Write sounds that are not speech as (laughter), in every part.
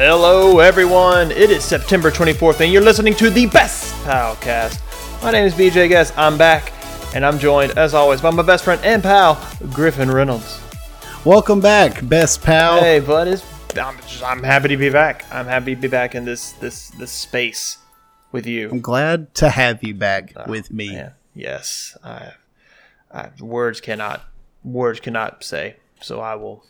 Hello, everyone. It is September 24th, and you're listening to the Best Palcast. My name is BJ Guess. I'm back, and I'm joined, as always, by my best friend and pal, Griffin Reynolds. Welcome back, best pal. Hey, bud. It's, I'm, just, I'm happy to be back. I'm happy to be back in this this this space with you. I'm glad to have you back ah, with me. Yeah. Yes. I, I, words cannot words cannot say. So I will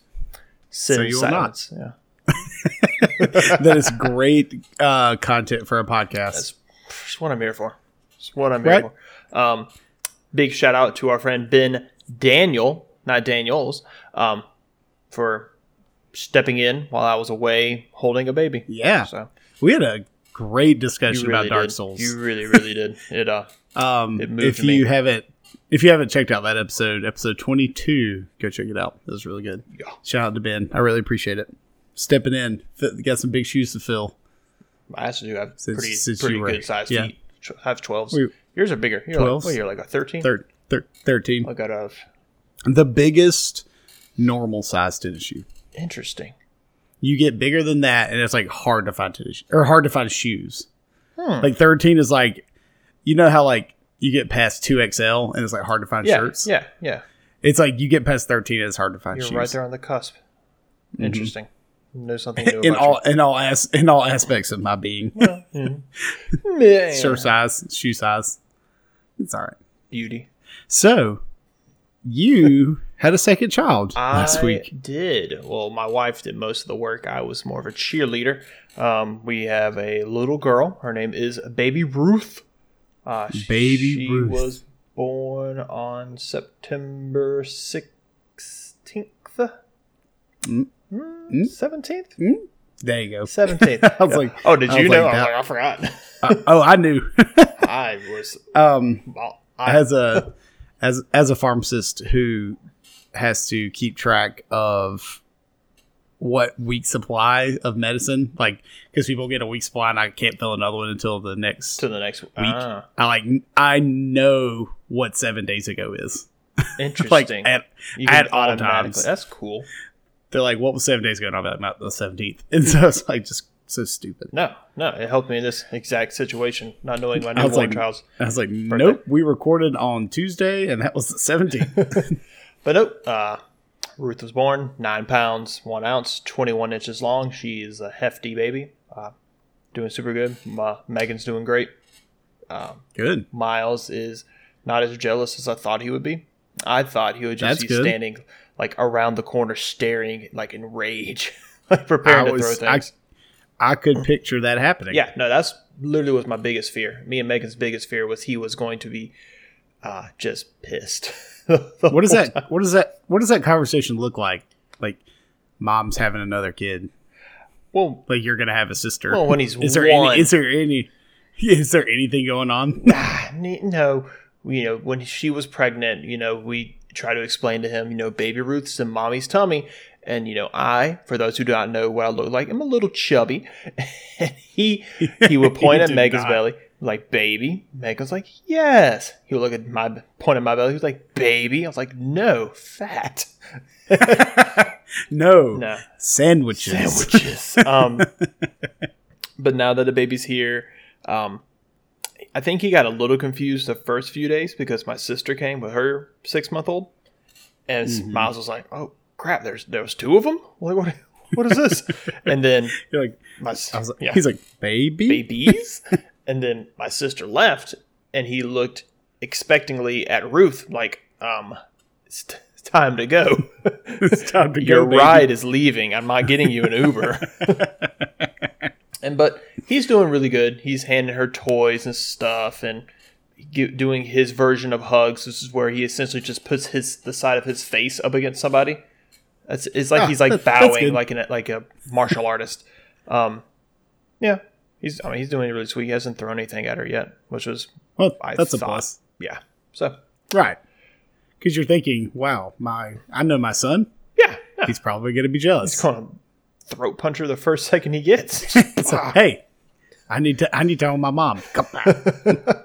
sit So in you will not. silence. Yeah. (laughs) that is great uh, content for a podcast. That's what I'm here for. That's what I'm Right. here for. Um, big shout out to our friend Ben Daniel, not Daniels, um, for stepping in while I was away holding a baby. yeah, So we had a great discussion really about Dark did. Souls. You really, really did. It uh, (laughs) um, it moved if me. you haven't, if you haven't checked out that episode, episode 22, go check it out. It was really good. Yeah. Shout out to Ben. I really appreciate it. Stepping in, got some big shoes to fill. I actually do have Since- pretty since pretty good sized yeah. feet. I have twelves. We- Yours are bigger. You're like, 12s? what, you're like a thirteen. Thir- thir- 13. I got a The biggest normal size tennis shoe. interesting. you get bigger than that and it's like hard to find tennis or hard to find shoes Hmm. like 13 is like you know how like you get past 2xl and it's like hard to find Yeah, shirts yeah, yeah. it's like you get past 13 and it's hard to find You're shoes right there on the cusp. Interesting. Know something new (laughs) in about all in all as in all aspects of my being you. (laughs) Yeah. shirt size shoe size it's all right beauty. so you had a second child last I week did. Well, my wife did most of the work. I was more of a cheerleader. Um, we have a little girl. Her name is Baby Ruth. Uh, Baby she Ruth. was born on September 16th. Mm. Seventeenth, there you go seventeenth. (laughs) I was like- (laughs) "Oh, did you was know?" like I was like, "I forgot." (laughs) Uh, oh i knew I was. um Well, I, as a as as a pharmacist who has to keep track of what week supply of medicine like because people get a week supply and i can't fill another one until the next to the next week. week Ah, i like i know what seven days ago is interesting. like at, you at all automatically. times That's cool. They're like what was seven days ago and i'm like "About the 17th (laughs) and so it's like just so stupid No, no, it helped me in this exact situation, not knowing my newborn like- child's. i was like nope we recorded on tuesday and that was the 17th (laughs) But nope, uh, Ruth was born nine pounds one ounce, twenty one inches long. She is a hefty baby, uh, doing super good. Uh, Megan's doing great. good Miles is not as jealous as I thought he would be. I thought he would just That's be good. standing like around the corner, staring like in rage, (laughs) like preparing I to throw things. i could picture that happening Yeah, no, that's literally was my biggest fear. Me and Megan's biggest fear was he was going to be uh, just pissed. (laughs) What does that? What does that? What does that conversation look like? Like, mom's having another kid. Well, Like you're gonna have a sister. Well, when he's is there one. any? Is there any? (laughs) Is there anything going on? ah, ne- no, you know, when she was pregnant, you know, we try to explain to him, you know, baby Ruth's in mommy's tummy. And, you know, I, for those who do not know what I look like, I'm a little chubby. (laughs) and he, he would (laughs) point He at Megan's not. belly, like, baby. Megan's like, yes. He would look at my, point at my belly. He was like, baby. I was like, no, fat. (laughs) no. No. Sandwiches. sandwiches. um, but now that the baby's here, um, I think he got a little confused the first few days because my sister came with her six month old, and Mm-hmm. Miles was like, "Oh crap, there's there was two of them. Like what? (laughs) What is this?" (laughs) and then You're like, my s- I was like, yeah, he's like, baby. babies, (laughs) and then my sister left, and he looked expectingly at Ruth like, um. It's, t- it's time to go. It's time to Your go. baby. ride is leaving. I'm not getting you an Uber. And but he's doing really good. He's handing her toys and stuff, and doing his version of hugs. This is where he essentially just puts his the side of his face up against somebody. It's, it's like Ah, he's like bowing like in a, like a martial artist. Um, yeah, he's I mean he's doing really sweet. He hasn't thrown anything at her yet, which was Well, I that's a thought- plus, yeah. So right? Because you're thinking, wow, my I know my son. yeah, yeah. He's probably gonna be jealous. he's going to throat puncher the first (laughs) second he gets. (laughs) So, hey, I need to I need to tell my mom. Come back. (laughs)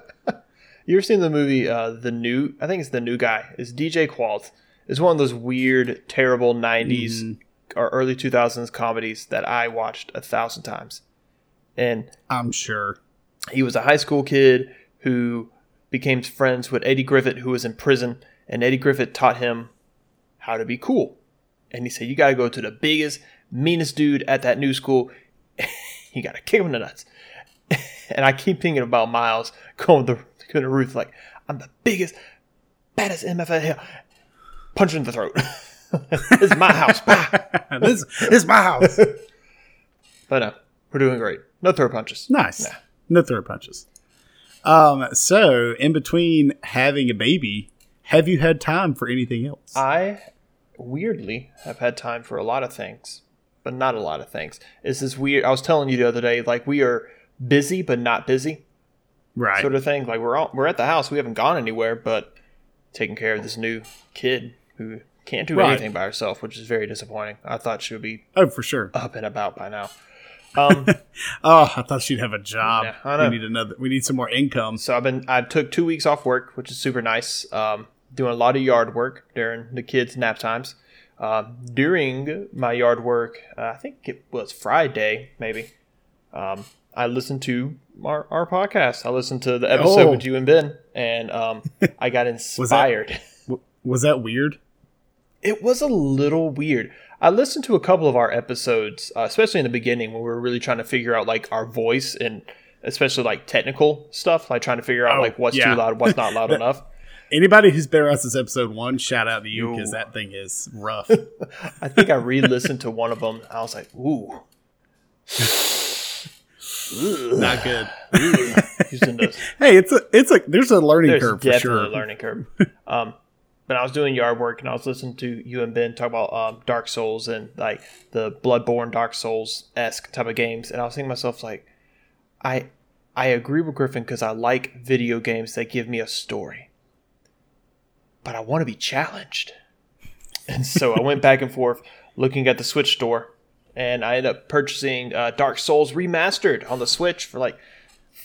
You ever seen the movie uh, The New? I think it's The New Guy. It's DJ Qualls. It's one of those weird, terrible '90s or early 2000s comedies that I watched a thousand times. And I'm sure. he was a high school kid who became friends with Eddie Griffin, who was in prison. And Eddie Griffin taught him how to be cool. And he said, You got to go to the biggest, meanest dude at that new school. (laughs) you got to kick him in the nuts. (laughs) and I keep thinking about Miles going to, to the roof, like, I'm the biggest, baddest MF here. Punch in the throat. (laughs) this is my house. This, this is my house. But no, we're doing great. No throw punches. Nice. Nah. No throw punches. Um, so in between having a baby, have you had time for anything else? I weirdly have had time for a lot of things, but not a lot of things. It's this weird. I was telling you the other day, like we are busy but not busy, right. sort of thing. Like we're all, we're at the house, we haven't gone anywhere, but taking care of this new kid who can't do Right. anything by herself, which is very disappointing. I thought she would be oh, for sure. up and about by now. (laughs) Um, Oh, I thought she'd have a job. Yeah, I know. we need another. We need some more income. So I've been I took two weeks off work, which is super nice. Um, doing a lot of yard work during the kids' nap times. Um, during my yard work, uh, I think it was Friday, maybe. Um, I listened to our, our podcast. I listened to the episode Oh. with you and Ben, and um, (laughs) I got inspired. (laughs) W- Was that weird? it was a little weird. I listened to a couple of our episodes, uh, especially in the beginning when we were really trying to figure out like our voice and especially like technical stuff, like trying to figure out Oh, like what's yeah. too loud, what's not loud (laughs) enough. Anybody who's been around since episode one, shout out to you because that thing is rough. (laughs) I think I re-listened to one of them. I was like, ooh, (laughs) Not good. (laughs) Hey, it's a it's a there's a learning There's curve for sure. a learning curve. Um, but I was doing yard work and I was listening to you and Ben talk about um, Dark Souls and like the Bloodborne Dark Souls esque type of games, and I was thinking to myself like, I I agree with Griffin because I like video games that give me a story, but I want to be challenged, and so I went back and forth looking at the Switch store, and I ended up purchasing uh, Dark Souls remastered on the Switch for like.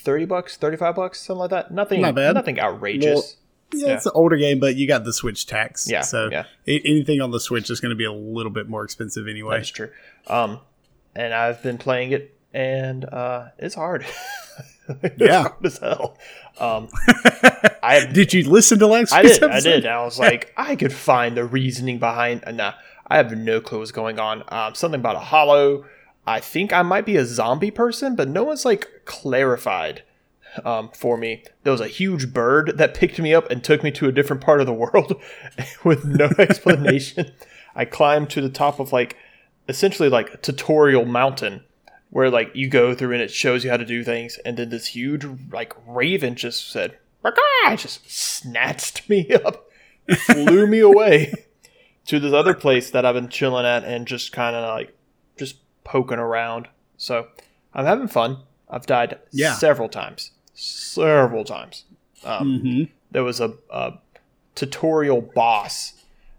30 bucks 35 bucks something like that nothing Not bad. nothing outrageous Yeah, Yeah. it's an older game, but you got the Switch tax. Yeah, So yeah. anything on the Switch is going to be a little bit more expensive anyway. That's true. Um, and I've been playing it, and uh, it's hard. (laughs) it's Yeah. hard as hell. Um, (laughs) I Did you listen to last I did, I did. I was like, I could find the reasoning behind. Uh, nah, I have no clue what's going on. Um, something about a hollow. I think I might be a zombie person, but no one's like clarified um, for me. There was a huge bird that picked me up and took me to a different part of the world (laughs) with no (laughs) explanation. I climbed to the top of like essentially like a tutorial mountain where like you go through and it shows you how to do things, and then this huge like raven just said, "Barkah!" just snatched me (laughs) up, flew me away to this other place that I've been chilling at and just kind of like just poking around. So I'm having fun. I've died Yeah. several times, several times. Um, hmm there was a, a tutorial boss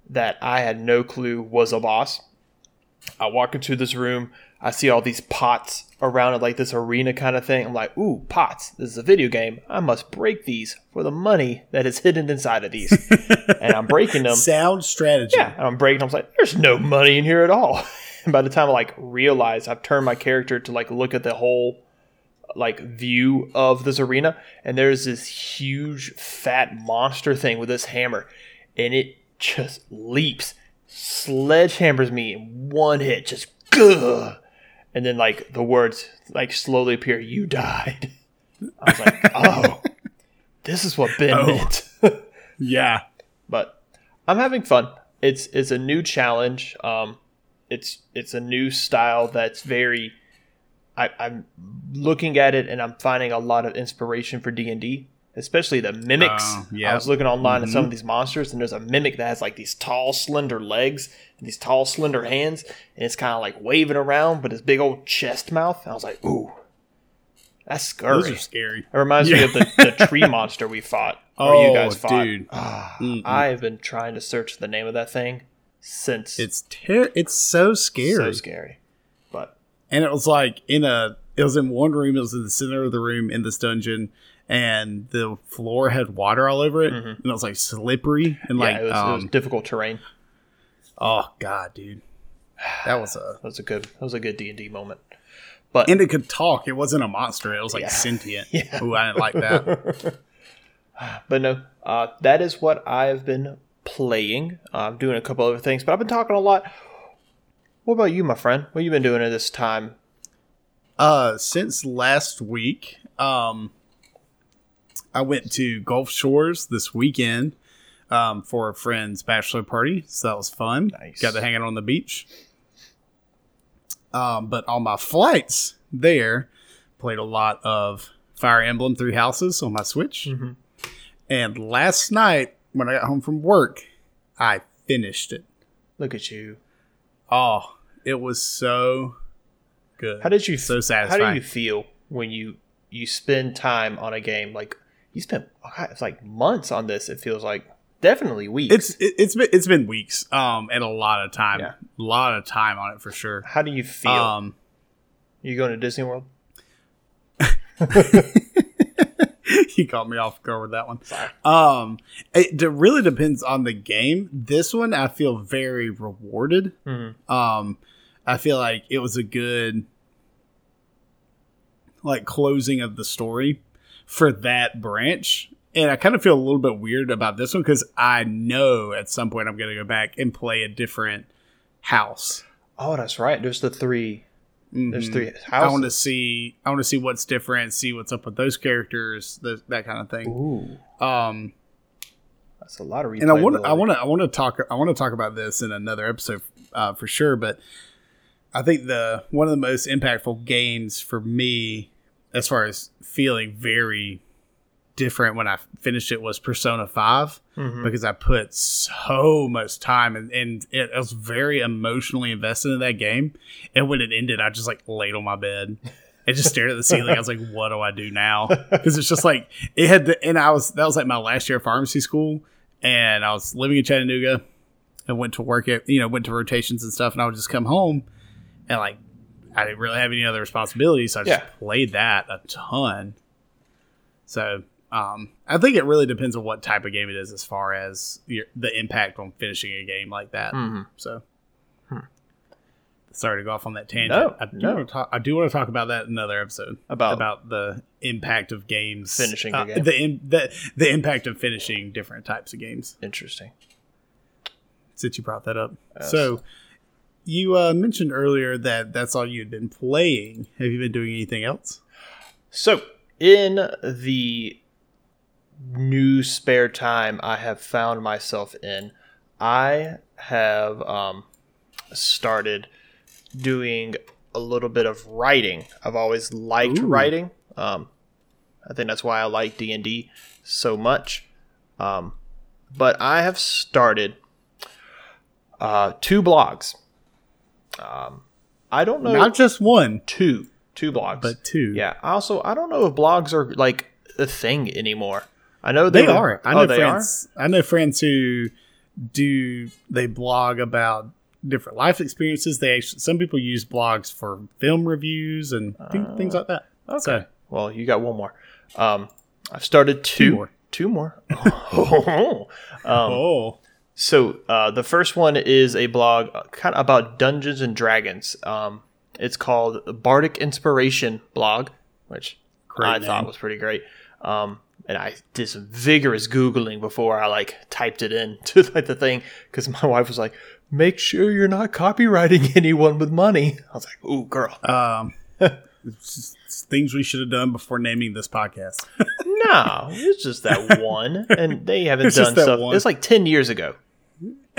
that I had no clue was a boss. I walk into this room, I see all these pots around it, like this arena kind of thing. I'm like, ooh, pots. This is a video game. I must break these for the money that is hidden inside of these. (laughs) and I'm breaking them. Sound strategy. Yeah, and I'm breaking. Them. I'm like, "There's no money in here at all." And (laughs) by the time I like realize I've turned my character to like look at the whole like view of this arena, and there's this huge fat monster thing with this hammer, and it just leaps, sledgehammers me in one hit, just Gah! And then like the words like slowly appear. You died. I was like, (laughs) oh, this is what Ben Oh. meant. (laughs) Yeah. but I'm having fun. It's it's a new challenge. Um, it's it's a new style that's very. I, I'm looking at it and I'm finding a lot of inspiration for D and D, especially the mimics. Oh, yeah. I was looking online at some of these monsters, and there's a mimic that has like these tall, slender legs and these tall, slender hands, and it's kind of like waving around, but his big old chest mouth. I was like, ooh, that's scary. Those are scary. It reminds me of the, the tree (laughs) monster we fought. Oh, you guys fought. dude. Ah, I've been trying to search the name of that thing since It's ter- It's so scary. so scary. But and it was like in a it was in one room it was in the center of the room in this dungeon and the floor had water all over it and it was like slippery and like it was, it was um, difficult terrain. oh god dude That was a That was a good. That was a good D and D moment. But and it could talk. It wasn't a monster. It was like Yeah. sentient. (laughs) Yeah. Ooh, I didn't like that. (laughs) but no, uh, that is what I've been playing. Uh, I'm doing a couple other things, but I've been talking a lot. What about you, my friend? What have you been doing at this time? Uh, since last week, um, I went to Gulf Shores this weekend um, for a friend's bachelor party, so that was fun. Nice. Got to hang out on the beach. Um, but on my flights there, played a lot of Fire Emblem Three Houses on my Switch. Mhm. And last night, when I got home from work, I finished it. Look at you. Oh, it was so good. How did you? So How do you feel when you you spend time on a game like you spent? God, It's like months on this. It feels like definitely weeks. It's it, it's been it's been weeks, um, and a lot of time, Yeah. a lot of time on it for sure. How do you feel? Um, you going to Disney World? (laughs) you caught me off guard with that one. Sorry. Um, it d- really depends on the game. This one, I feel very rewarded. Mhm. Um, I feel like it was a good like closing of the story for that branch. And I kind of feel a little bit weird about this one because I know at some point I'm going to go back and play a different house. Oh, that's right. There's the three. There's Mhm. three I want to see. I want to see what's different. See what's up with those characters. Th- that kind of thing. Ooh, Um, that's a lot of and I want. I want to. I want to talk. I want to talk about this in another episode uh, for sure. But I think the one of the most impactful games for me, as far as feeling very different when I finished it, was Persona Five Mhm. because I put so much time and, and it, I was very emotionally invested in that game. And when it ended, I just like laid on my bed (laughs) and just stared at the ceiling. I was like, "What do I do now?" Because it's just like it had. The, and I was that was like my last year of pharmacy school, and I was living in Chattanooga and went to work at you know went to rotations and stuff, and I would just come home and like I didn't really have any other responsibilities, so I just Yeah. played that a ton. So um, I think it really depends on what type of game it is, as far as your, the impact on finishing a game like that. Mhm. So, sorry to go off on that tangent. No, I do no. want to talk. I do want to talk about that in another episode About- about the impact of games Finishing a uh, game. The, the the impact of finishing different types of games. Interesting. Since you brought that up, Yes. so you uh, mentioned earlier that that's all you had been playing. Have you been doing anything else? So, in the new spare time I have found myself in, I have um, started doing a little bit of writing. I've always liked Ooh. writing. Um, I think that's why I like D and D so much. Um, but I have started uh, two blogs. Um, I don't know Not just one, two two blogs, but two. yeah. Also, I don't know if blogs are like a thing anymore. I know they, They were- are. I oh, know they friends. I know friends who do. They blog about different life experiences. They actually, some people use blogs for film reviews and thi- things like that. Okay. So well, you got one more. Um, I've started two, Two more. Two more. (laughs) um, oh, So uh, the first one is a blog uh, kind of about Dungeons and Dragons. Um, it's called Bardic Inspiration Blog, which Great I name. thought was pretty great. Um, and I did some vigorous googling before I like typed it in (laughs) to like the thing because my wife was like, "Make sure you're not copywriting (laughs) anyone with money." I was like, "Ooh, girl, um, it's just- it's things we should have done before naming this podcast. (laughs) no, it's just that one." And they haven't done stuff. one. It's like ten years ago.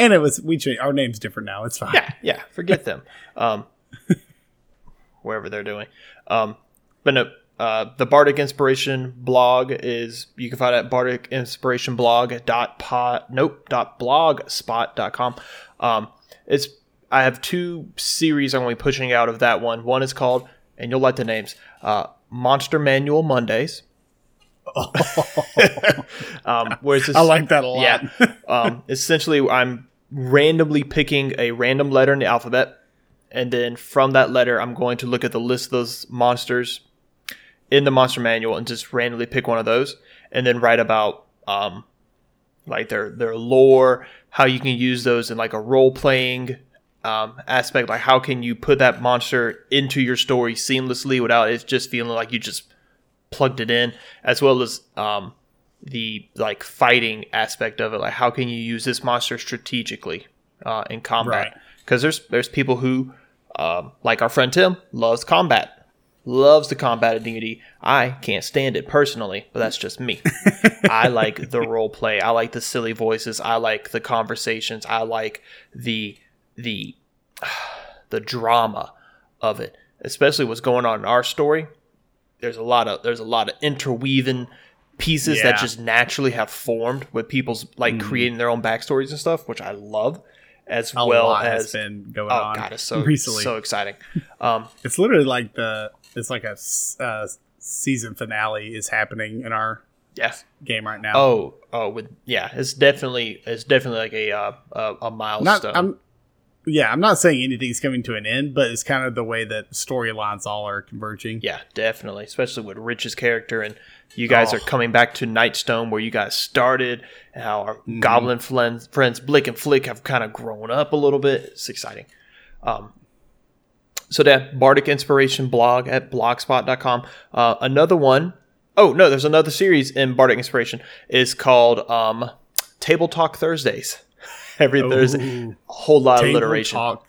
And it was we changed our name's different now. It's fine. yeah, yeah, forget them. Um, (laughs) wherever they're doing. Um, but no, uh, the Bardic Inspiration blog is you can find it at Bardic Inspiration blog dot pod nope dot blogspot dot com. Um, it's I have two series I'm going to be pushing out of that one. One is called, and you'll like the names, uh, Monster Manual Mondays. (laughs) (laughs) um, where it's just, I like that a lot. yeah. Um, essentially, I'm randomly picking a random letter in the alphabet, and then from that letter, I'm going to look at the list of those monsters in the monster manual and just randomly pick one of those, and then write about um, like their their lore, how you can use those in like a role playing um, aspect. Like, how can you put that monster into your story seamlessly without it just feeling like you just plugged it in, as well as um, the like fighting aspect of it. Like, how can you use this monster strategically uh, in combat? Right. Because there's there's people who, um, like our friend Tim, loves combat, loves the combat of D&D. I can't stand it personally, but that's just me. (laughs) I like the role play. I like the silly voices. I like the conversations. I like the the (sighs) the drama of it, especially what's going on in our story. There's a lot of there's a lot of interweaving pieces that just naturally have formed with people's like creating their own backstories and stuff, which I love, as A well lot as has been going oh on god, it's so (laughs) recently. so exciting. Um, (laughs) It's literally like the it's like a uh, season finale is happening in our yeah. game right now. Oh, oh, with yeah, it's definitely it's definitely like a uh, a, a milestone. not I'm yeah, I'm not saying anything's coming to an end, but it's kind of the way that storylines all are converging. Yeah, definitely. Especially with Rich's character and you guys Oh. are coming back to Nightstone where you guys started and how our Mm-hmm. goblin friends, friends Blick and Flick have kind of grown up a little bit. It's exciting. Um, so that Bardic Inspiration blog at blogspot.com. Uh, another one oh no, there's another series in Bardic Inspiration is called um, Table Talk Thursdays. (laughs) Every Thursday, a whole lot of alliteration. talk.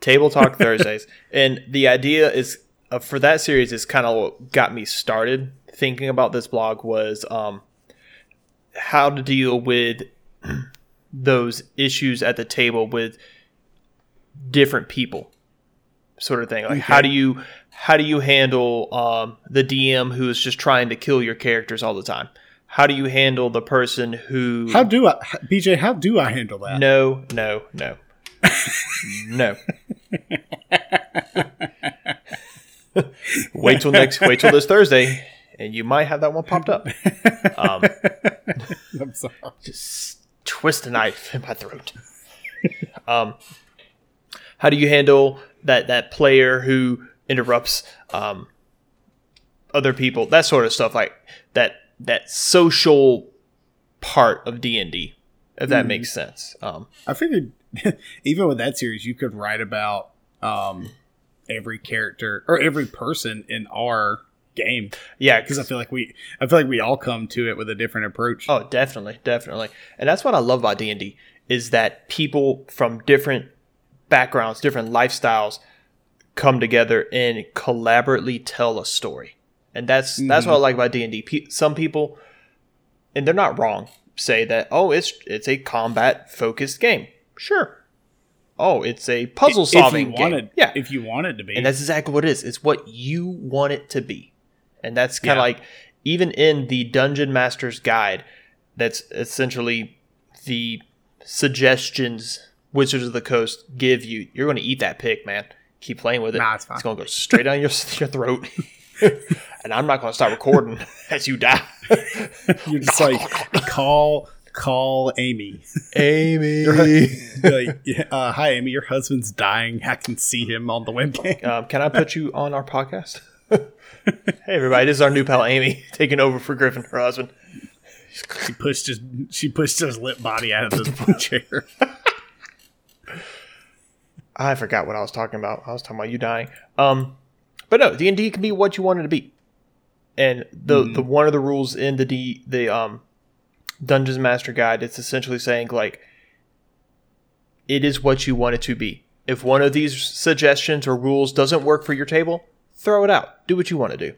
Table Talk (laughs) Thursdays. And the idea is uh, for that series is kind of what got me started thinking about this blog was um, how to deal with (clears throat) those issues at the table with different people sort of thing like how do you how do you handle um, the dm who is just trying to kill your characters all the time how do you handle the person who How do I BJ, how do I handle that? no, no, no. no. (laughs) wait till next wait till this Thursday and you might have that one popped up. (laughs) Um, I'm sorry. just twist a knife in my throat. um, how do you handle that that player who interrupts um, other people? That sort of stuff, like that that social part of D and D, if that makes sense. Um, I figured (laughs) even with that series you could write about um every character or every person in our game yeah, because I feel like we I feel like we all come to it with a different approach. Oh, definitely, definitely. And that's what I love about D&D is that people from different backgrounds, different lifestyles come together and collaboratively tell a story. And that's that's what I mm-hmm. like about D&D. Some people and they're not wrong say that oh, it's it's a combat focused game. Sure. Oh, it's a puzzle solving game. wanted, yeah. if you want it to be, And that's exactly what it is. It's what you want it to be. And that's kind of Yeah. like even in the Dungeon Master's Guide, that's essentially the suggestions Wizards of the Coast give you. You're going to eat that pick, man. Keep playing with it. Nah, it's. It's going to go straight down your, (laughs) your throat. (laughs) and I'm not going to start recording (laughs) as you die. you're just like call call Amy. Amy. like, uh, hi Amy, your husband's dying. I can see him on the webcam. Um, can I put you on our podcast? Hey, everybody. This is our new pal, Amy, (laughs) taking over for Griffin, her husband. She pushed his she pushed his limp body out of the (laughs) chair. I forgot what I was talking about. I was talking about you dying. Um, but no, D and D can be what you want it to be. And the the one of the rules in the D the um Dungeons Master Guide, it's essentially saying like it is what you want it to be. If one of these suggestions or rules doesn't work for your table, throw it out. Do what you want to do,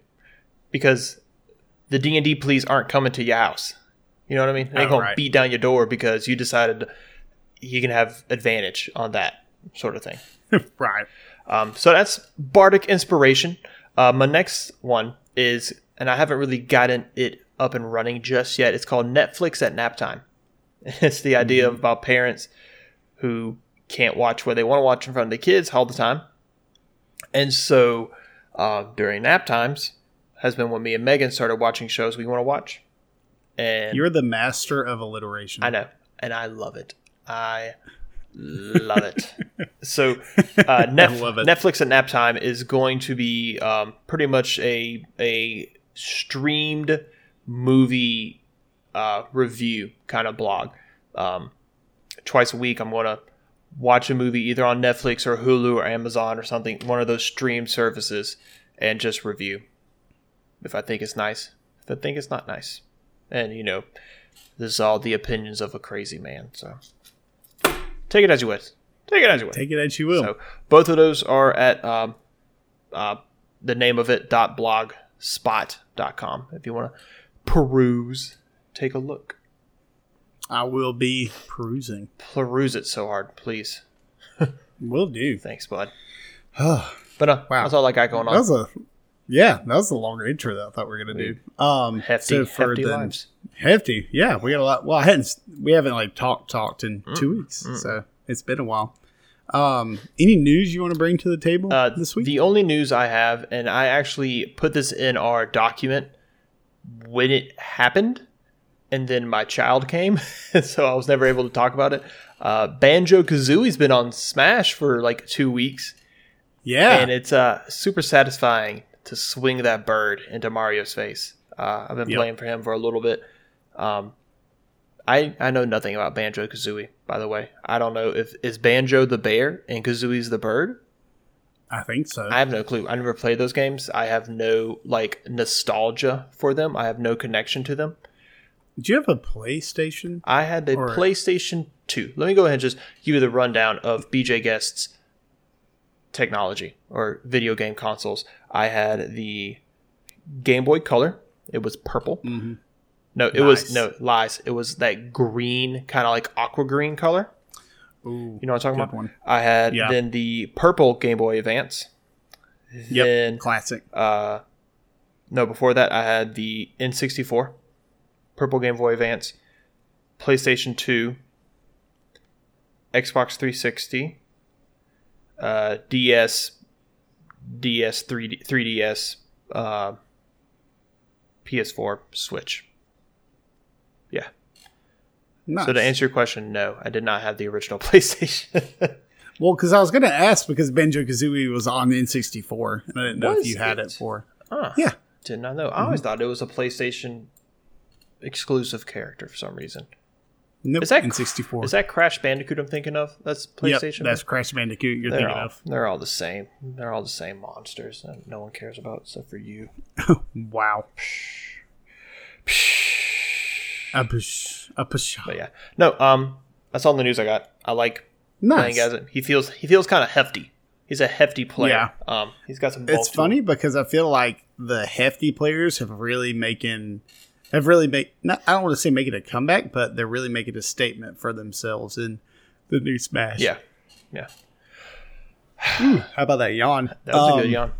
because the D and D police aren't coming to your house. You know what I mean? They're Oh, gonna right. beat down your door because you decided you can have advantage on that sort of thing. (laughs) right. Um, so that's Bardic Inspiration. Uh, my next one is, and I haven't really gotten it up and running just yet. It's called Netflix at Nap Time. (laughs) It's the idea of about parents who can't watch what they want to watch in front of the kids all the time. And so uh, during nap times has been when me and Megan started watching shows we want to watch. And You're the master of alliteration. I know, and I love it. I love it. (laughs) So, uh, Nef- love it. Netflix at nap time is going to be um, pretty much a a streamed movie uh, review kind of blog. Um, twice a week, I'm going to watch a movie either on Netflix or Hulu or Amazon or something, one of those stream services, and just review. If I think it's nice, if I think it's not nice, and you know, this is all the opinions of a crazy man. So take it as you will. Take it as you will. Take it as you will. So both of those are at um, uh, the name of it dot blogspot.com if you want to peruse, take a look. I will be perusing. Peruse it so hard, please. (laughs) Will do. Thanks, bud. (sighs) But uh, Wow. that's all I got going on. That was a yeah, that was a longer intro that I thought we were gonna do. Um, hefty, so for hefty the- lives. hefty. Yeah, we got a lot. Well, I hadn't. We haven't like talked talked in Mm, two weeks, so it's been a while. Um, any news you want to bring to the table Uh, this week? The only news I have, and I actually put this in our document when it happened, and then my child came, (laughs) so I was never able to talk about it. Uh, Banjo Kazooie's been on Smash for like two weeks, yeah, and it's uh, super satisfying to swing that bird into Mario's face. Uh, I've been Yep. playing for him for a little bit. Um, I I know nothing about Banjo Kazooie, by the way. I don't know if is Banjo the bear and Kazooie's the bird. I think so. I have no clue. I never played those games. I have no like nostalgia for them. I have no connection to them. Do you have a PlayStation? I had the Or- PlayStation 2. Let me go ahead and just give you the rundown of BJ Guest's technology or video game consoles. I had the Game Boy Color. It was purple. Mhm. No, it was no lies. It was that green, kind of like aqua green color. Ooh, You know what I'm talking about? one. I had Yeah. then the purple Game Boy Advance. Yep, Then classic. uh, no, before that, I had the N64, Purple Game Boy Advance, PlayStation 2, Xbox 360, uh, DS, DS 3D, 3DS, uh, PS4, Switch. Yeah. Nice. So to answer your question, no, I did not have the original (laughs) PlayStation. well, because I was going to ask because Banjo Kazooie was on the N64, and I didn't know if you had it? it for. Huh. Yeah. Did not know. I always thought it was a PlayStation exclusive character for some reason. Nope, Is that N64? Is that Crash Bandicoot I'm thinking of? That's Yep, PlayStation. that's Crash Bandicoot you're they're thinking all, of. they're all the same. They're all the same monsters that no one cares about except for you. (laughs) Wow. A push. A push. But yeah, no. Um, that's all the news I got. I like playing Nice. as it. He feels he feels kind of hefty. He's a hefty player. Yeah. Um, he's got some. It's to him. funny because I feel like the hefty players have really making have really made not I don't want to say making a comeback, but they're really making a statement for themselves in the new Smash. Yeah, yeah. How about that yawn? That was a Um, good yawn.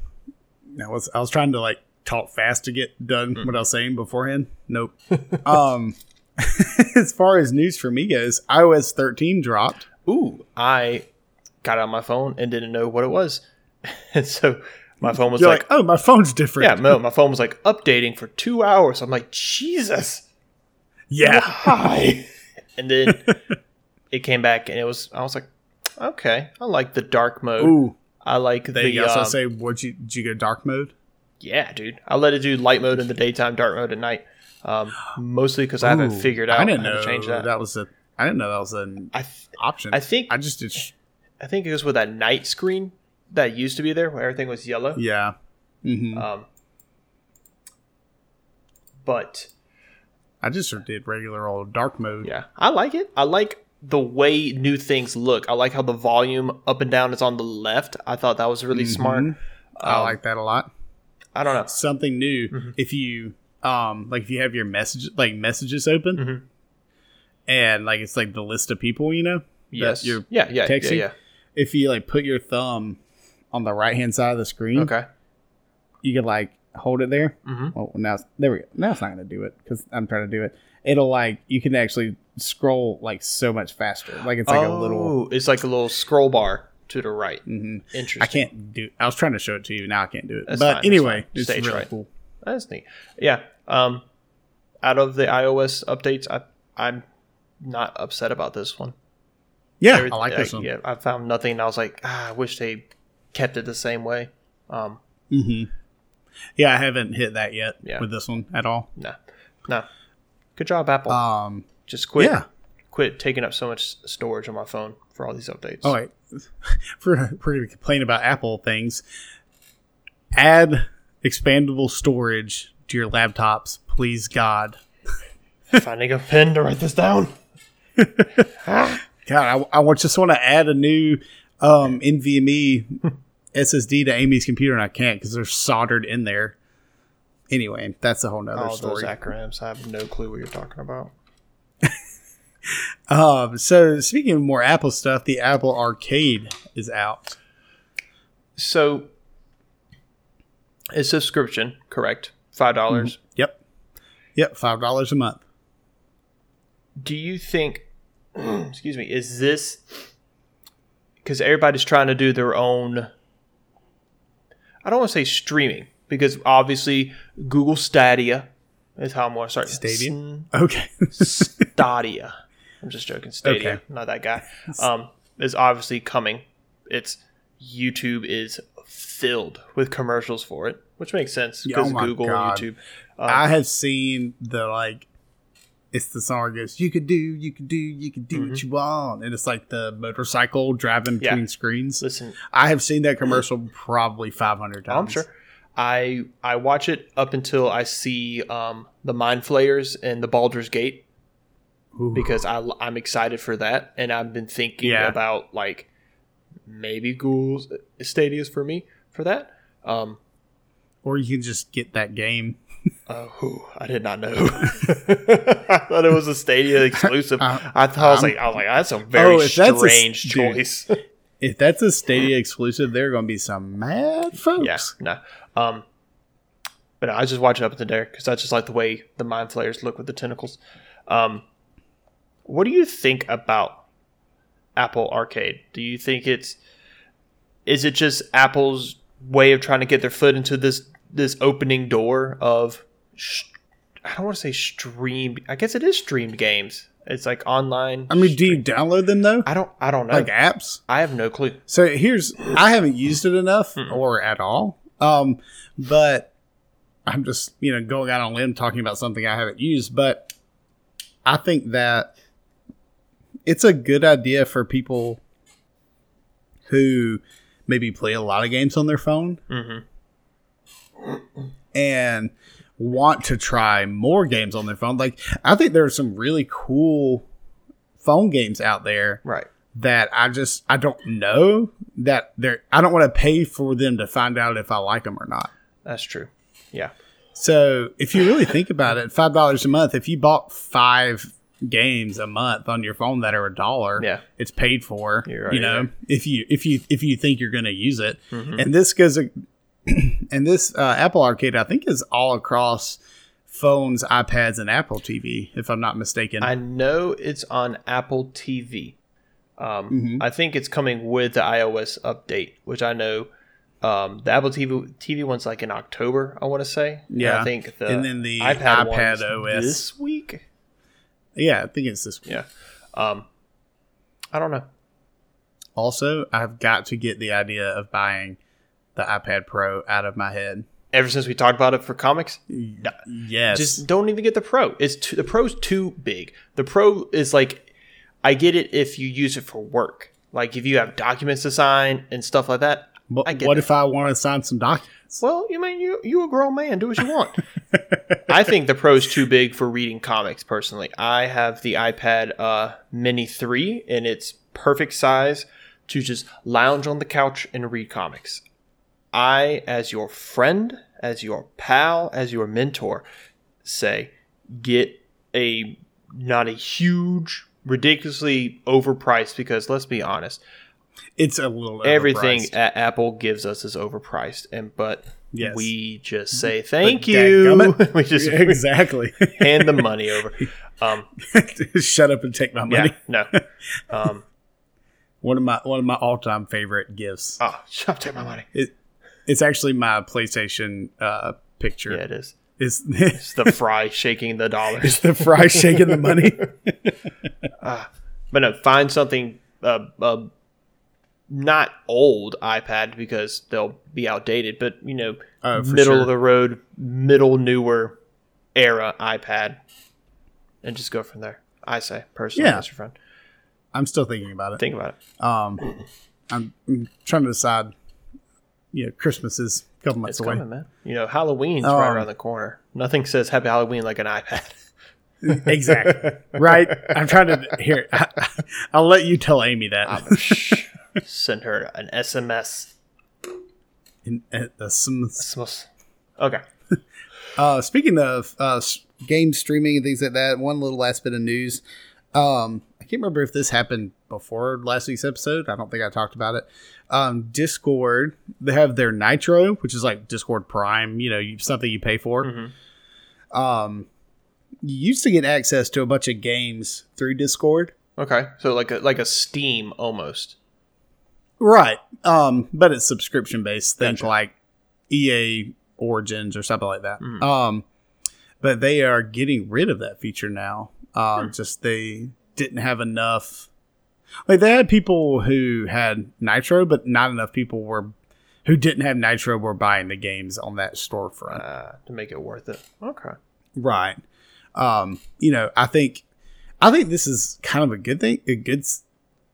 I was I was trying to like talk fast to get done Mm. what I was saying beforehand. Nope. (laughs) um (laughs) as far as news for me goes, iOS 13 dropped. Ooh, I got on my phone and didn't know what it was, (laughs) and so my phone was You're like, like, oh, my phone's different. yeah, no, my phone was like updating for two hours. I'm like, Jesus, yeah. why? (laughs) and then (laughs) it came back and it was, I was like, okay, I like the dark mode. Ooh, I like they the, also um, say, "Would you did you go dark mode?" yeah, dude. I let it do light mode in the daytime, dark mode at night. Um, mostly because I haven't figured out I didn't how know to change that. was a. I didn't know that was an I, th- option. I think I just did. Sh- I think it was with that night screen that used to be there where everything was yellow. yeah. hmm Um, but I just sort of did regular old dark mode. yeah, I like it. I like the way new things look. I like how the volume up and down is on the left. I thought that was really smart. Mhm. I Um, like that a lot. I don't know. Something new. Mm-hmm. If you um like if you have your message like messages open, Mhm. and like it's like the list of people you know. Yes. you're yeah. Yeah. Yeah. texting? Yeah. If you like put your thumb on the right hand side of the screen, Okay. you could like hold it there. Mhm. Well, now there we go. Now it's not gonna do it because I'm trying to do it. It'll like you can actually scroll like so much faster. Like it's like a little. Oh, it's like a little scroll bar to the right. Mhm. Interesting. I can't do. I was trying to show it to you. Now I can't do it. That's but fine, anyway, it's really right. cool. That's neat. Yeah. Um, out of the iOS updates, I I'm not upset about this one. Yeah, I like this one. Yeah, I found nothing. I was like, ah, I wish they kept it the same way. Um, hmm Yeah, I haven't hit that yet Yeah. with this one at all. no, no. Good job, Apple. Um, Just quit. yeah, quit taking up so much storage on my phone for all these updates. All right, wait, for for to complain about Apple things, add expandable storage to your laptops, please God. Finding a pen to write this down. (laughs) God, I, I just want to add a new um, NVMe SSD to Amy's computer, and I can't because they're soldered in there. Anyway, that's a whole nother All those story. acronyms. I have no clue what you're talking about. (laughs) Um, so speaking of more Apple stuff, the Apple Arcade is out. So, a subscription, correct? Five dollars. Yep, yep, five dollars a month. Do you think? (clears throat) excuse me. Is this because everybody's trying to do their own? I don't want to say streaming because obviously Google Stadia is how I'm going to start. Stadia? Okay, Stadia. (laughs) I'm just joking. Stadia, Okay. not that guy. Um, is obviously coming. It's YouTube is filled with commercials for it, which makes sense because oh Google God. and YouTube. I have seen the like. It's the song goes, "You could do, you could do, you could do what you want," and it's like the motorcycle driving Mm-hmm. Yeah. between screens. Listen, I have seen that commercial probably five hundred times. I'm sure. I I watch it up until I see um, the Mind Flayers and the Baldur's Gate Ooh. because I I'm excited for that, and I've been thinking Yeah. about like maybe Google's Stadia's for me for that. Um, Or you can just get that game. Oh, I did not know. (laughs) I thought it was a Stadia (laughs) exclusive. I thought I was like, I was like, that's a very Oh, that's a- strange dude. choice. (laughs) If that's a Stadia exclusive, there are going to be some mad folks. yeah, no. Um, but I just watch it up to there because I just like the way the mind flayers look with the tentacles. Um, what do you think about Apple Arcade? Do you think it's is it just Apple's way of trying to get their foot into this this opening door of sh- I don't want to say streamed. I guess it is streamed games. It's like online. I mean, do you download them though? I don't. I don't know. Like apps? I have no clue. So here's I haven't used it enough or at all. Um, but I'm just you know going out on a limb talking about something I haven't used. But I think that it's a good idea for people who maybe play a lot of games on their phone and want to try more games on their phone. Like I think there are some really cool phone games out there Right. that I just I don't know that they're I don't want to pay for them to find out if I like them or not. That's true. Yeah. So if you really think about it, five dollars a month. If you bought five games a month on your phone that are a dollar, Yeah. it's paid for. Right, you know, you're if you if you if you think you're going to use it, Mm-hmm. and this goes, (clears throat) and this uh, Apple Arcade I think is all across phones, iPads, and Apple TV, if I'm not mistaken. I know it's on Apple TV. Um, Mm-hmm. I think it's coming with the iOS update, which I know um, the Apple TV TV one's like in October. I want to say. And Yeah. I think the And then the iPad, iPad OS. this week. yeah, I think it's this. Week. Yeah. Um, I don't know. Also, I've got to get the idea of buying the iPad Pro out of my head. Ever since we talked about it for comics, Yes. just don't even get the Pro. It's too, the Pro's too big. The Pro is like, I get it if you use it for work, like if you have documents to sign and stuff like that. but I get what that. if I want to sign some documents? Well, you mean you you a grown man, do what you want. (laughs) I think the Pro's too big for reading comics. Personally, I have the iPad uh, Mini three, and it's perfect size to just lounge on the couch and read comics. I, as your friend, as your pal, as your mentor, say get a not a huge, ridiculously overpriced because let's be honest, It's a little everything a- Apple gives us is overpriced, and but Yes. we just say thank you. (laughs) we just (laughs) exactly. hand the money over. (laughs) Um, Shut up and take my money. yeah, no. Um, One of my one of my all time favorite gifts. oh, shut up, take my money. It, it's actually my PlayStation uh, picture. Yeah, it is. It's, (laughs) It's the fry shaking the dollars. the fry shaking the money. (laughs) (laughs) But no, find something uh, uh, not old iPad because they'll be outdated, but you know, Oh, middle sure. of the road, middle newer era iPad, and just go from there. I say personally, Yeah. your friend. I'm still thinking about it. Think about it. Um, I'm, I'm trying to decide. You know, Christmas is a couple months It's away. coming, man. You know, Halloween's right Um, around the corner. Nothing says Happy Halloween like an iPad. (laughs) exactly. Right. I'm trying to hear. (laughs) I'll let you tell Amy that. Shh. (laughs) Send her an SMS. In- uh, SMS. Okay. Uh, speaking of uh, game streaming and things like that, one little last bit of news. Um, can't remember if this happened before last week's episode. I don't think I talked about it. Um, Discord, they have their Nitro, which is like Discord Prime, you know, something you pay for. Mhm. Um, you used to get access to a bunch of games through Discord. Okay. So like a like a Steam almost. Right. Um, but it's subscription based. Think Gotcha. like EA Origins or something like that. Mhm. Um, but they are getting rid of that feature now. Um, Hmm. just they didn't have enough. Like they had people who had Nitro, but not enough people were who didn't have Nitro were buying the games on that storefront. Uh, to make it worth it. Okay. Right. Um, you know, I think I think this is kind of a good thing. A good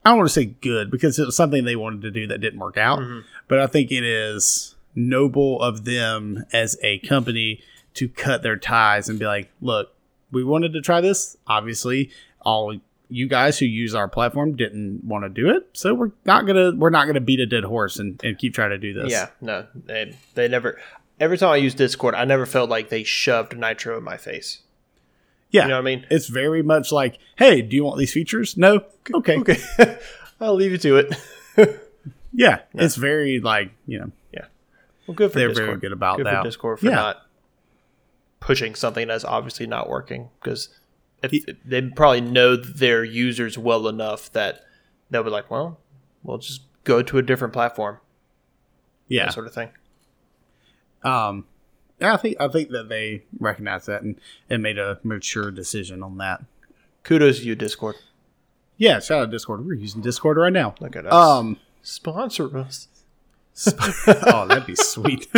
I don't want to say good because it was something they wanted to do that didn't work out. Mhm. But I think it is noble of them as a company to cut their ties and be like, look, we wanted to try this. Obviously, all you guys who use our platform didn't want to do it. So we're not gonna we're not gonna beat a dead horse and, and keep trying to do this. Yeah. No. They they never. Every time I use Discord, I never felt like they shoved Nitro in my face. Yeah. You know what I mean? It's very much like, hey, do you want these features? No? Okay. (laughs) Okay. I'll leave you to it. (laughs) Yeah, it's very like you know Yeah. Well, good for they're Discord. very good about good that. for Discord for Yeah. not pushing something that's obviously not working because they probably know their users well enough that they'll be like, well, we'll just go to a different platform, Yeah, that sort of thing. um, yeah, I think I think that they recognize that and, and made a mature decision on that. Kudos to you, Discord. Yeah, shout out Discord. We're using Discord right now. Look at us. Um, Sponsor us. (laughs) oh, that'd be sweet.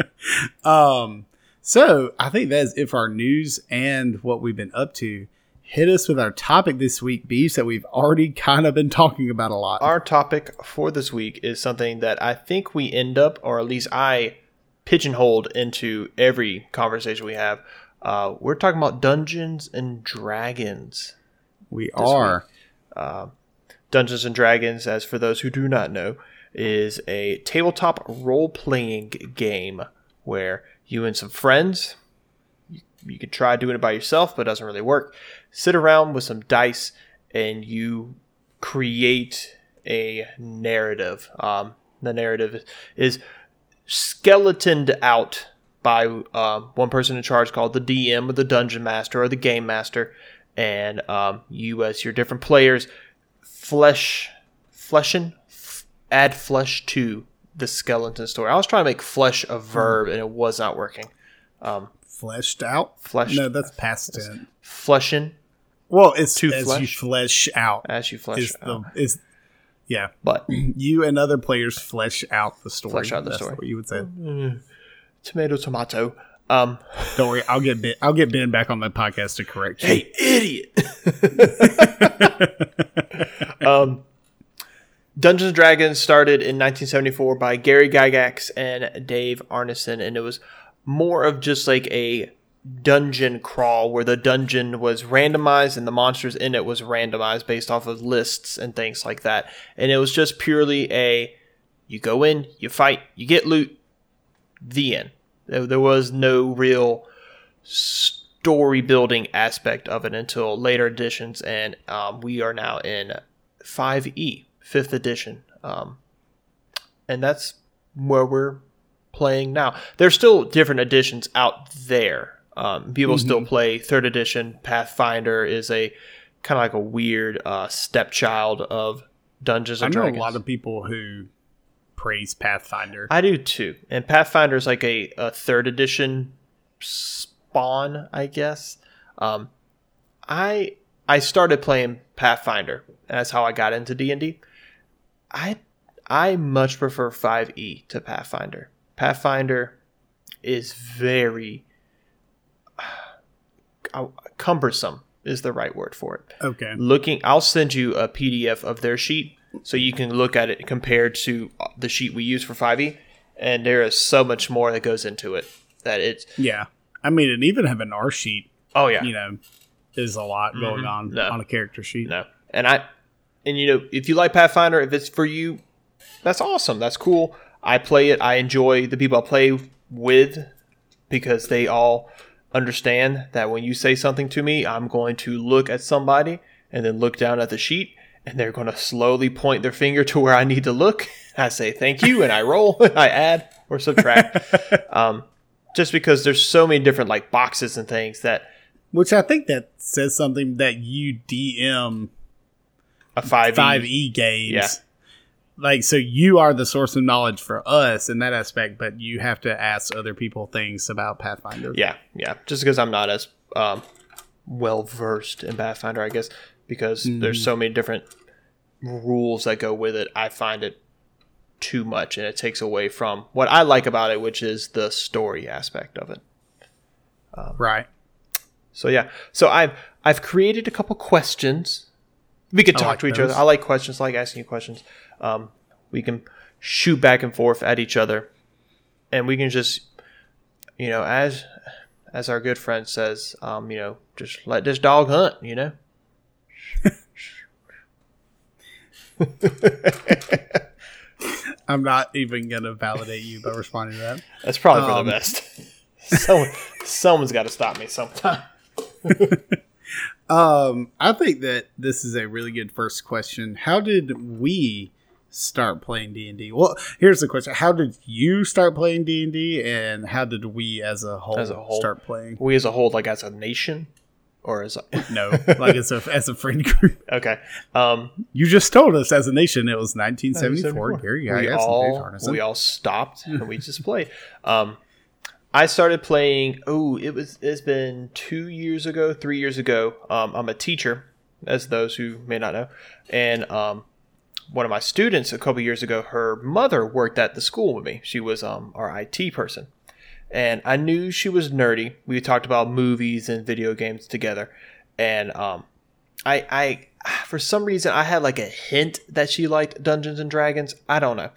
(laughs) um, so I think that's it for our news and what we've been up to. Hit us with our topic this week, beefs that we've already (laughs) kind of been talking about a lot. Our topic for this week is something that I think we end up, or at least I pigeonholed into every conversation we have. Uh, we're talking about Dungeons and Dragons. we are. Dungeons and Dragons, as for those who do not know, is a tabletop role playing game where you and some friends, you, you could try doing it by yourself, but it doesn't really work. Sit around with some dice and you create a narrative. Um, the narrative is skeletoned out by um, one person in charge called the DM or the Dungeon Master or the Game Master. And um, you, as your different players, flesh, fleshen, f- add flesh to the skeleton story. I was trying to make flesh a verb and it was not working. Um, Fleshed out. Fleshed- No, that's past tense. Fleshen Well, it's To as you flesh? flesh out. as you flesh Is out. the is yeah. But (clears throat) You and other players flesh out the story. Flesh out the That's story. What you would say. tomato, tomato. Um, (laughs) Don't worry, I'll get ben, I'll get Ben back on the podcast to correct you. hey, idiot. (laughs) (laughs) um, Dungeons and Dragons started in 1974 by Gary Gygax and Dave Arneson, and it was more of just like a dungeon crawl where the dungeon was randomized and the monsters in it was randomized based off of lists and things like that. And it was just purely a you go in, you fight, you get loot, the end. There, was no real story building aspect of it until later editions, and um, we are now in 5e, 5th edition. Um, and that's where we're playing now. There's still different editions out there. Um, people still play 3rd edition. Pathfinder is a kind of like a weird uh, stepchild of Dungeons I and know Dragons. a lot of people who praise Pathfinder. I do too. And Pathfinder is like a, a third edition spawn, I guess. Um, I I started playing Pathfinder, and that's how I got into D and D. I I much prefer Five E to Pathfinder. Pathfinder is very uh, uh, cumbersome is the right word for it. Okay. Looking, I'll send you a PDF of their sheet so you can look at it compared to uh, the sheet we use for 5e, and there is so much more that goes into it that it's Yeah. I mean, and even having our sheet, oh yeah, you know, is a lot mm-hmm. going on No. on a character sheet. No. And I and you know, if you like Pathfinder, if it's for you, that's awesome. That's cool. I play it. I enjoy the people I play with because they all understand that when you say something to me, I'm going to look at somebody and then look down at the sheet and they're going to slowly point their finger to where I need to look. I say thank you and I roll, (laughs) I add or subtract. (laughs) um, just because there's so many different like boxes and things that Which I think that says something that you DM a 5e, five E games. Yeah. Like so you are the source of knowledge for us in that aspect, but you have to ask other people things about Pathfinder. Yeah, yeah. Just because I'm not as um, well versed in Pathfinder, I guess, because there's so many different rules that go with it. I find it too much, and it takes away from what I like about it, which is the story aspect of it. Right. So yeah, so I've I've created a couple questions. We could talk like to each those. other. I like questions. I like asking you questions. Um, we can shoot back and forth at each other, and we can just, you know, as as our good friend says, um, you know, just let this dog hunt. You know. (laughs) I'm not even gonna validate you by responding to that. That's probably for Um, the best. (laughs) Someone, someone's got to stop me sometime. (laughs) Um, I think that this is a really good first question. How did we start playing D and D? Well, here's the question: How did you start playing D and D, and how did we, as a whole, As a whole. start playing? We as a whole, like as a nation, or as a, (laughs) No, like as a as a friend group. (laughs) okay. Um, You just told us as a nation it was 1974. 1974. Gary we all we all stopped and we just played. Um, I started playing. Oh, it was. It's been two years ago, three years ago. Um, I'm a teacher, as those who may not know, and um, one of my students a couple years ago, her mother worked at the school with me. She was um our IT person, and I knew she was nerdy. We talked about movies and video games together, and um, I I for some reason I had like a hint that she liked Dungeons and Dragons. I don't know,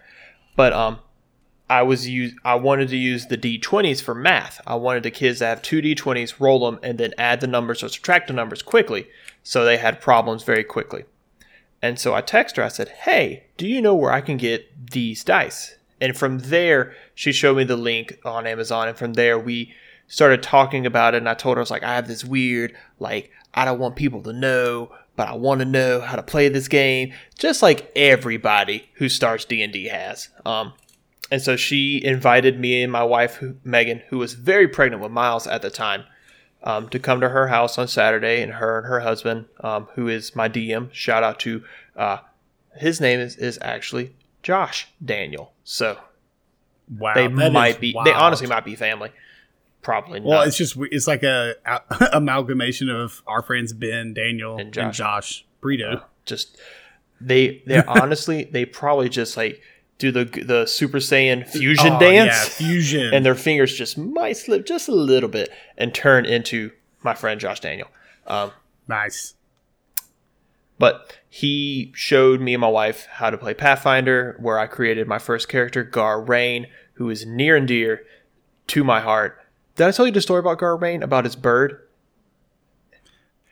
but um, I was use I wanted to use the d20s for math. I wanted the kids to have two d20s, roll them, and then add the numbers or subtract the numbers quickly, so they had problems very quickly. And so I texted her. I said, "Hey, do you know where I can get these dice?" And from there, she showed me the link on Amazon. And from there, we started talking about it. And I told her, I was like, I have this weird, like, I don't want people to know, but I want to know how to play this game, just like everybody who starts D and D has. Um, and so she invited me and my wife, who, Megan, who was very pregnant with Miles at the time, um, to come to her house on Saturday. And her and her husband, um, who is my DM, shout out to uh, his name is, is actually Josh Daniel. So wow, they might be, they honestly might be family. Probably not. Well, not. it's just it's like a, a (laughs) amalgamation of our friends Ben, Daniel, And and Josh. Josh, Brito. just they they honestly they probably just like do the the Super Saiyan fusion Oh, dance. yeah, fusion, and their fingers just might slip just a little bit and turn into my friend Josh Daniel. Um, nice. but he showed me and my wife how to play Pathfinder, where I created my first character, Gar Rain, who is near and dear to my heart. Did I tell you the story about Gar Rain about his bird?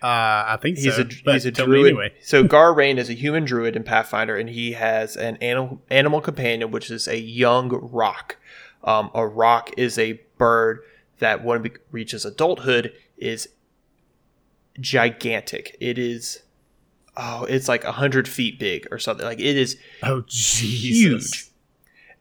Uh, I think He's so. a he's a druid. anyway. (laughs) So Gar Rain is a human druid in Pathfinder, and he has an animal animal companion, which is a young roc. Um, a roc is a bird that when it reaches adulthood is gigantic. It is oh, it's like hundred feet big or something. Like it is Oh, Jesus. huge.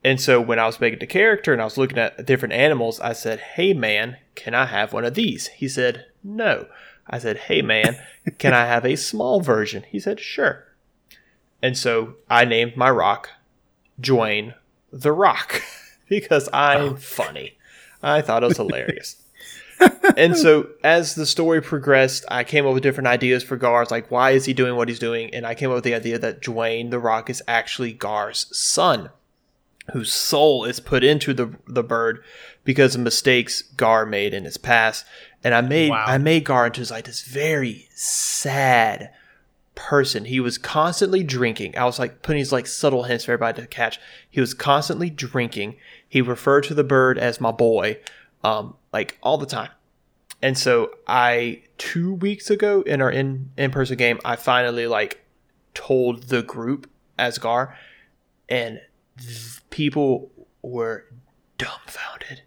And so when I was making the character and I was looking at different animals, I said, "Hey man, can I have one of these?" He said, "No." I said, "Hey man, can I have a small version?" He said, "Sure." And so I named my roc Dwayne the Rock (laughs) because I'm oh. funny. I thought it was hilarious. (laughs) and so as the story progressed, I came up with different ideas for Gar. It's like, why is he doing what he's doing? And I came up with the idea that Dwayne the Rock is actually Gar's son, whose soul is put into the the bird because of mistakes Gar made in his past. And I made Wow. I made Gar into like this very sad person. He was constantly drinking. I was like putting these like subtle hints for everybody to catch. He was constantly drinking. He referred to the bird as my boy, um, like all the time. And so I two weeks ago in our in in person game, I finally like told the group as Gar, and people were dumbfounded.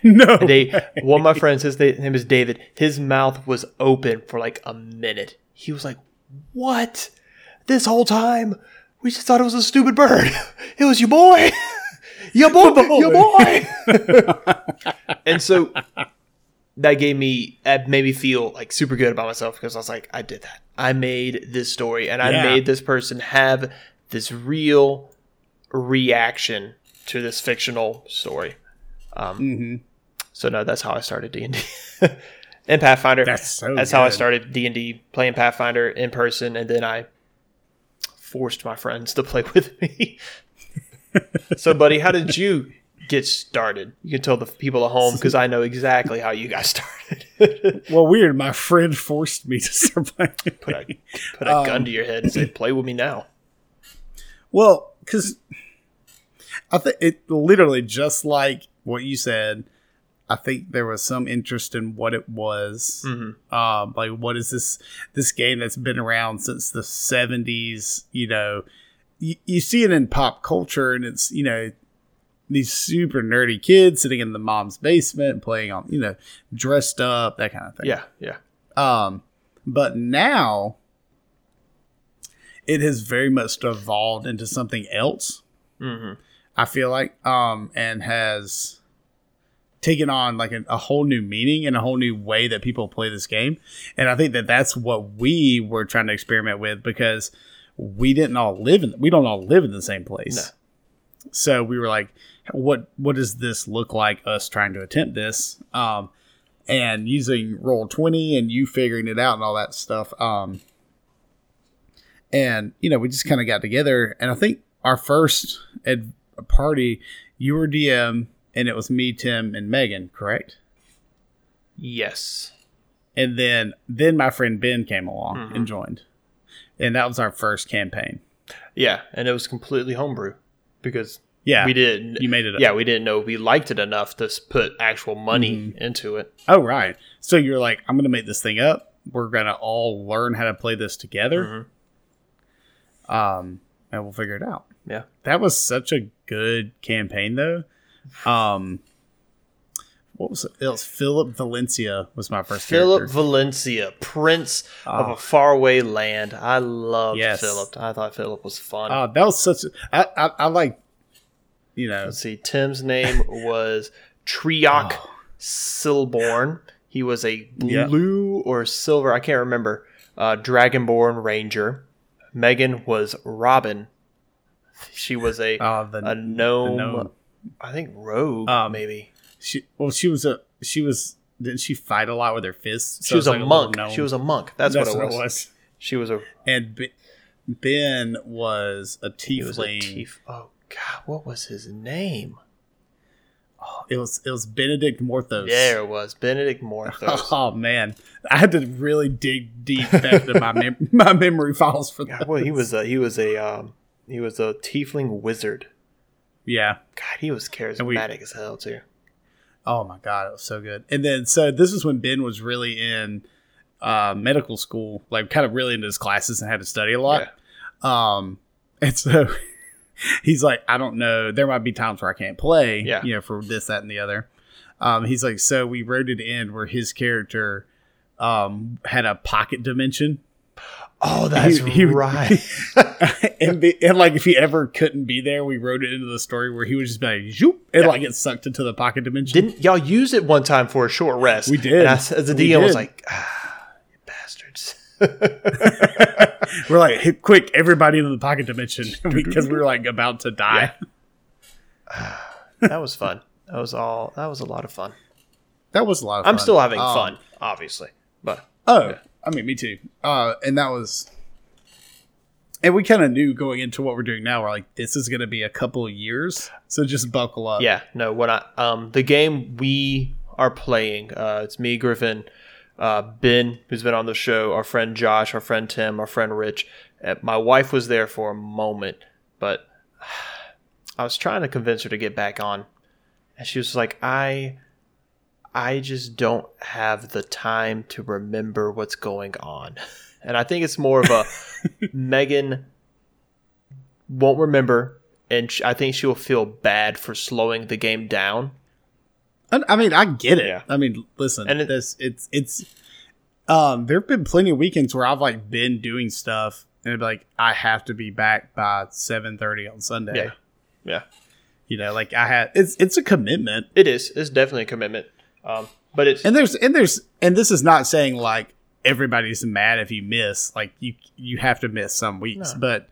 (laughs) no. They one of my friends, his name is David. His mouth was open for like a minute. He was like, "What? This whole time, we just thought it was a stupid bird. (laughs) It was your boy, (laughs) your boy, your boy." and so that gave me that made me feel like super good about myself because I was like, I did that. I made this story and I Yeah. made this person have this real reaction to this fictional story. Um, hmm So no, that's how I started D and D. (laughs) And Pathfinder. That's so That's how I started D and D playing Pathfinder in person, and then I forced my friends to play (laughs) with me. (laughs) so, buddy, how did you get started? You can tell the people at home because I know exactly how you got started. Well, weird. My friend forced me to start playing. put a put a gun um, to your head and say, "Play with me now." Well, because I think it literally just like what you said. I think there was some interest in what it was. Mhm. Um, like, what is this this game that's been around since the seventies? You know, you, you see it in pop culture, and it's you know these super nerdy kids sitting in the mom's basement playing on you know dressed up that kind of thing. Yeah, yeah, Um, but now it has very much evolved into something else. hmm I feel like, um, and has taken on like a, a whole new meaning and a whole new way that people play this game. And I think that that's what we were trying to experiment with because we didn't all live in we don't all live in the same place. So we were like, what what does this look like? Us trying to attempt this, um, and using roll twenty and you figuring it out and all that stuff. Um, and you know, we just kind of got together, and I think our first ed- party, you were DM, and it was me, Tim, and Megan, correct? yes. And then then my friend Ben came along Mhm. and joined, and that was our first campaign. Yeah, and it was completely homebrew because Yeah, we didn't. you made it. Up. Yeah, we didn't know we liked it enough to put actual money Mm-hmm. into it. Oh, right. So you're like, I'm going to make this thing up. We're going to all learn how to play this together. Mhm. Um, and we'll figure it out. Yeah. That was such a good campaign, though. Um, what was it? It was Philip Valencia was my first Philip character. Valencia, Prince of Oh. a faraway land. I loved Yes. Philip. I thought Philip was fun. Oh, that was such. A, I, I I like. You know, Let's see. Tim's name (laughs) was Triok Oh. Silborn. He was a Yeah. blue or silver, I can't remember, uh, Dragonborn Ranger. Megan was Robin. She was a, uh, the, a gnome, gnome. I think rogue, Um, maybe. she well, she was a she was didn't she fight a lot with her fists? She was it's a like monk. gnome. She was a monk. That's, That's what, it, was. She was a, And Be- Ben was a was a tiefling. tief. Oh, God. What was his name? Oh, It was it was Benedict Morthos. There it was. Benedict Morthos. (laughs) Oh man, I had to really dig deep back to my mem- (laughs) my memory files for that. well, he was a, he was a, um, he was a tiefling wizard. Yeah. God, he was charismatic as hell too. Oh my god, it was so good. And then so this is when Ben was really in uh, medical school, like kind of really into his classes and had to study a lot. Um, and so (laughs) he's like, I don't know. There might be times where I can't play. Yeah. You know, for this, that, and the other. Um, he's like, so we wrote it in where his character um had a pocket dimension Oh, that's He- he- right. (laughs) (laughs) (laughs) and, be, and like if he ever couldn't be there, we wrote it into the story where he would just be like, Zoop, and Yeah. like get sucked into the pocket dimension. Didn't y'all use it one time for a short rest? We did. And I, as a DM, was like, ah, you bastards. (laughs) We're like, hey, quick, everybody into the pocket dimension (laughs) because we were like about to die. that was fun. That was all. That was a lot of fun. That was a lot of fun. I'm fun. still having Um, fun, obviously, but Oh, I mean, me too. Uh, and that was, and we kind of knew going into what we're doing now. We're like, this is going to be a couple of years, so just buckle up. yeah, no. When I um the game we are playing. Uh, it's me, Griffin, uh, Ben, who's been on the show, our friend Josh, our friend Tim, our friend Rich. Uh, my wife was there for a moment, but (sighs) I was trying to convince her to get back on, and she was like, "I, I just don't have the time to remember what's going on," (laughs) and I think it's more of a (laughs) Megan won't remember, and I think she'll feel bad for slowing the game down. I, I mean, I get it. Yeah. I mean, listen, And it- this it's it's. Um, there have been plenty of weekends where I've like been doing stuff and it'd be like I have to be back by seven thirty on Sunday. Yeah, yeah. You know, like I had it's it's a commitment. It is. It's definitely a commitment. Um, but it's And there's and there's and this is not saying like everybody's mad if you miss. Like you you have to miss some weeks, No. but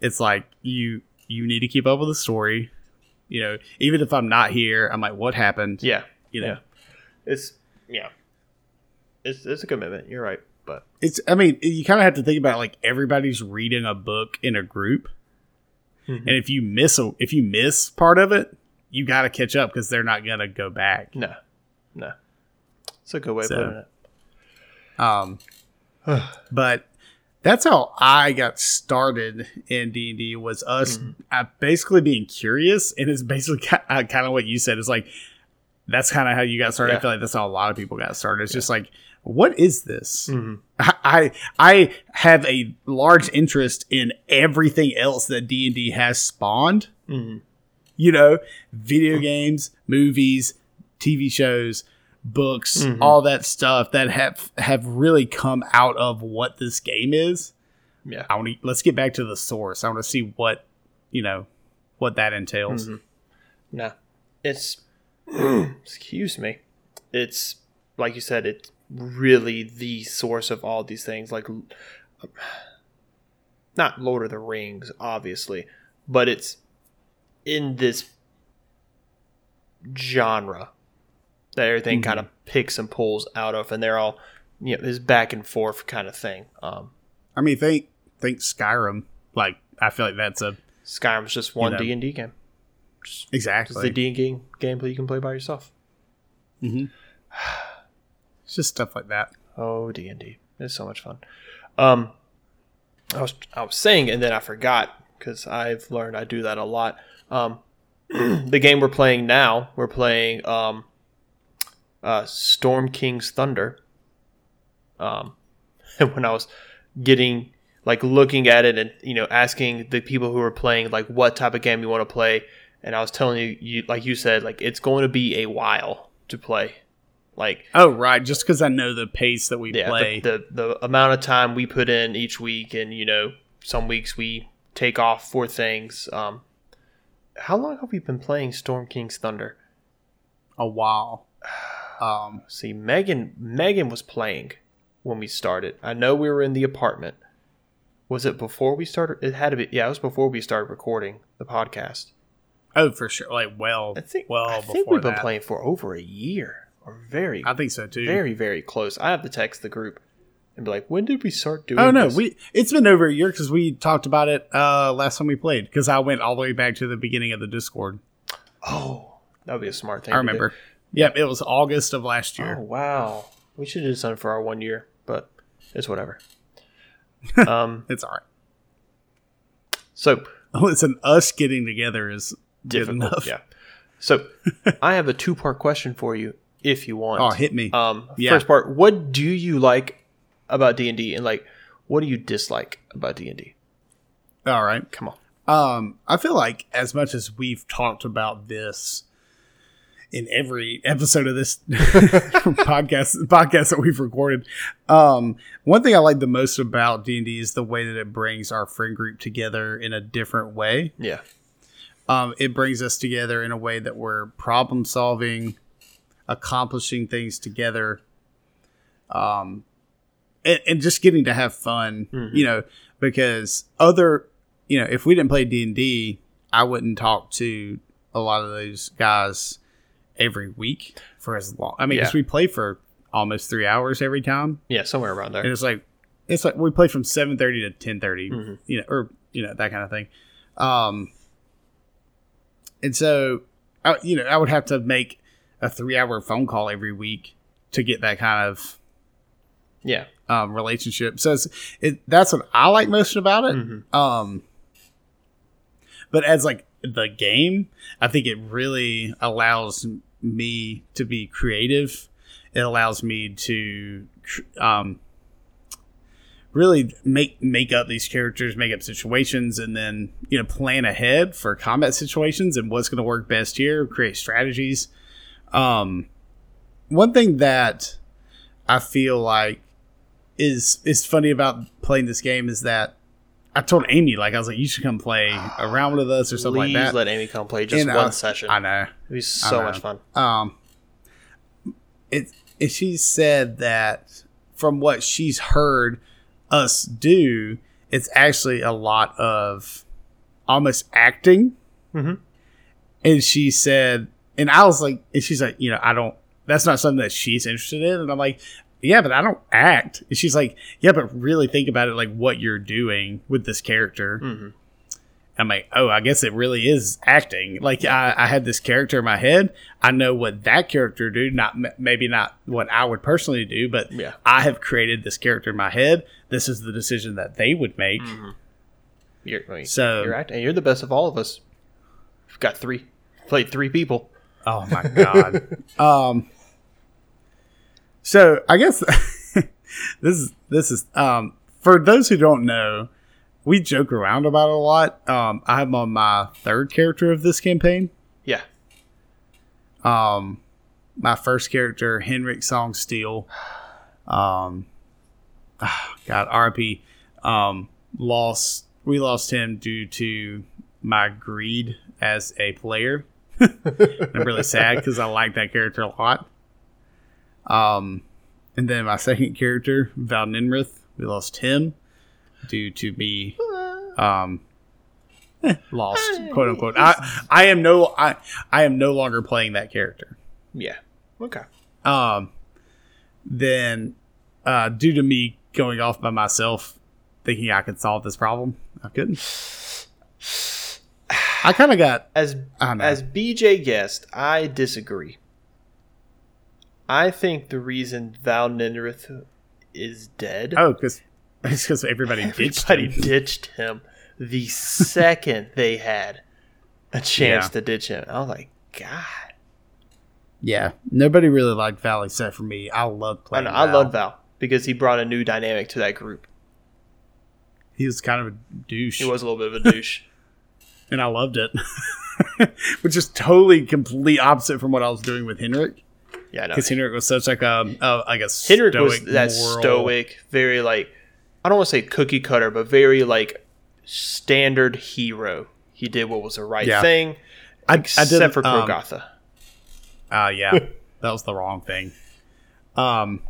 it's like you you need to keep up with the story. You know, even if I'm not here, I'm like, what happened? yeah, You know, yeah. It's yeah. It's it's a commitment. You're right, but it's. I mean, you kind of have to think about like everybody's reading a book in a group, Mhm. and if you miss a if you miss part of it, you got to catch up because they're not gonna go back. no, no. It's a good way So- of putting it. Um, (sighs) but that's how I got started in D and D was us uh, basically being curious, and it's basically kind of what you said. It's like that's kind of how you got started. Yeah. I feel like that's how a lot of people got started. It's just like, what is this? Mhm. I I have a large interest in everything else that D and D has spawned. Mhm. You know, video games, movies, TV shows, books, Mhm. all that stuff that have have really come out of what this game is. Yeah. I want to let's get back to the source. I want to see what you know what that entails. Mhm. No, it's (clears throat) excuse me. It's like you said. It's really the source of all these things. Like, not Lord of the Rings, obviously, but it's in this genre that everything Mhm. kind of picks and pulls out of, and they're all you know this back and forth kind of thing. Um, I mean, think think Skyrim. Like I feel like that's a Skyrim's just one. D and D game. Just, it's exactly. the D and D gameplay you can play by yourself. Mm-hmm. (sighs) It's just stuff like that. Oh, D and D, it's so much fun. Um, I was I was saying, and then I forgot because I've learned I do that a lot. Um, (clears throat) the game we're playing now, we're playing um, uh, Storm King's Thunder. Um, (laughs) when I was getting like looking at it and you know asking the people who were playing like what type of game you want to play, and I was telling you, you like you said, like it's going to be a while to play. Like Oh right, just because I know the pace that we yeah, play. The, the the amount of time we put in each week, and you know, some weeks we take off for things. Um, how long have we been playing Storm King's Thunder? a while. (sighs) Um, See, Megan Megan was playing when we started. I know we were in the apartment. Was it before we started? It had to be. Yeah, it was before we started recording the podcast. oh, for sure. Like well, I think. well I think we've been that. playing for over a year, or very, I think so too. very, very close. I have to text the group and be like, "When did we start doing?" oh no, this? we it's been over a year because we talked about it uh last time we played. Because I went all the way back to the beginning of the Discord. Oh, that would be a smart thing. I to do. Yep, it was August of last year. Oh wow, we should have done something for our one year, but it's whatever. (laughs) um, It's all right. so (laughs) Listen, us getting together is good difficult, enough. yeah. So (laughs) I have a two-part question for you, if you want. Oh, hit me. Um, Yeah. first part: What do you like about D and like, what do you dislike about D and D? all right. Come on. Um, I feel like as much as we've talked about this in every episode of this (laughs) podcast podcast that we've recorded, um, one thing I like the most about D and D is the way that it brings our friend group together in a different way. Yeah. Um, it brings us together in a way that we're problem solving, accomplishing things together, um, and, and just getting to have fun. Mhm. You know, because other, you know, if we didn't play D and D, I wouldn't talk to a lot of those guys every week for as long. I mean, because Yeah. we play for almost three hours every time, Yeah, somewhere around there. and it's like it's like we play from seven thirty to ten Mhm. you know, or you know that kind of thing. Um, and so, I, you know, I would have to make a three hour phone call every week to get that kind of Yeah. um, relationship. So it's, it, that's what I like most about it. Mhm. Um, but as like the game, I think it really allows me to be creative. It allows me to um, really make make up these characters, make up situations, and then you know plan ahead for combat situations and what's going to work best here. Create strategies. Um, one thing that I feel like is is funny about playing this game is that I told Amy like I was like you should come play around with us or something Please like that. let Amy come play just And, one uh, session. I know. It'd be so much fun. Um, it, it she said that from what she's heard us do, it's actually a lot of almost acting. Mhm. And she said, and I was like, and she's like, you know, I don't. That's not something that she's interested in, and I'm like. Yeah, but I don't act. And she's like, yeah, but really think about it, like what you're doing with this character. hmm I'm like, oh, I guess it really is acting. Like I, I had this character in my head. I know what that character do. Not maybe not what I would personally do, but Yeah. I have created this character in my head. This is the decision that they would make. hmm You're, I mean, So, you're acting. You're the best of all of us. You've got three, played three people. oh my god. (laughs) um. So I guess (laughs) this is this is um for those who don't know, we joke around about it a lot. Um, I'm on my third character of this campaign. Yeah. Um, my first character, Henrik Song Steel. Um, ah, God, RP. Um, lost. We lost him due to my greed as a player. (laughs) I'm really sad because I like that character a lot. Um, and then my second character, Val Ninrith, we lost him due to me um lost quote unquote. I I am no I I am no longer playing that character. Yeah. Okay. Um, then uh, due to me going off by myself, thinking I could solve this problem, I couldn't. I kind of got As I don't know. as BJ guessed, I disagree. I think the reason Val Ninrith is dead. oh because (laughs) it's because everybody (laughs) ditched Everybody him. ditched him the second they had a chance Yeah. to ditch him. I was like, God. Yeah, nobody really liked Val except for me. I loved I, playing. know, I love Val because he brought a new dynamic to that group. He was kind of a douche. He was a little bit of a douche. (laughs) and I loved it. Which is totally complete opposite from what I was doing with Henrik. Yeah, I know. Because Henrik was such like a, a like a Henrik was that moral- stoic, very like I don't want to say cookie cutter, but very like standard hero. He did what was the right Yeah. thing, I, I except did for um, Krogatha. Uh, yeah, (laughs) that was the wrong thing. Um,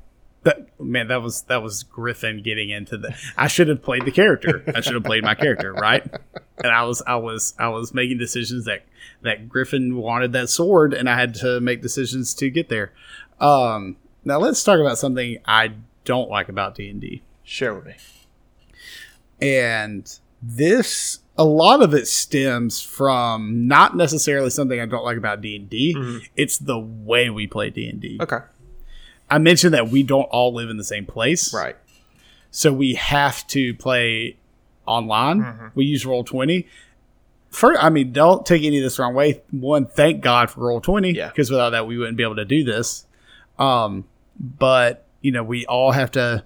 that man, that was that was Griffin getting into the. I should have played the character. I should have played my character, right? And I was I was I was making decisions that that Griffin wanted that sword, and I had to make decisions to get there. Um, now let's talk about something I don't like about D and D. Share with me. and this a lot of it stems from not necessarily something I don't like about D and D. Mhm. It's the way we play D and D. Okay. I mentioned that we don't all live in the same place, Right. So we have to play online. Mhm. We use Roll Twenty. For I mean, don't take any of this the wrong way. One, thank God for Roll Twenty, Yeah. because without that, we wouldn't be able to do this. Um, but you know, we all have to.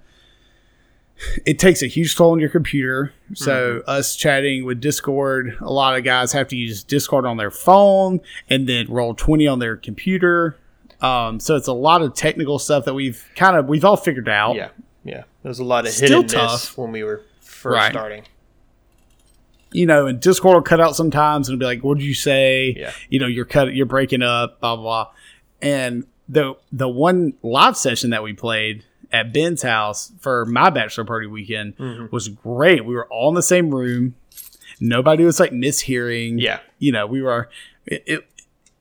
It takes a huge toll on your computer. So us chatting with Discord, a lot of guys have to use Discord on their phone and then Roll Twenty on their computer. Um, so it's a lot of technical stuff that we've kind of we've all figured out. Yeah. Yeah. There's a lot of Still hiddenness tough. when we were first Right. starting. you know, and Discord will cut out sometimes and it'll be like, "What did you say?" Yeah. You know, you're cut, you're breaking up, blah blah. blah. And the the one live session that we played at Ben's house for my bachelor party weekend Mhm. was great. We were all in the same room. Nobody was like mishearing. Yeah. You know, we were. It, it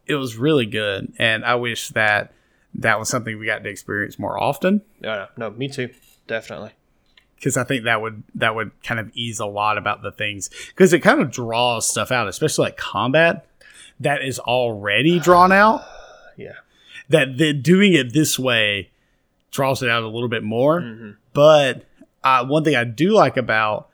it was really good, and I wish that that was something we got to experience more often. No, no, no, me too. Definitely. Because I think that would that would kind of ease a lot about the things because it kind of draws stuff out, especially like combat that is already (sighs) drawn out. Yeah. that the, doing it this way draws it out a little bit more. Mm-hmm. But uh, one thing I do like about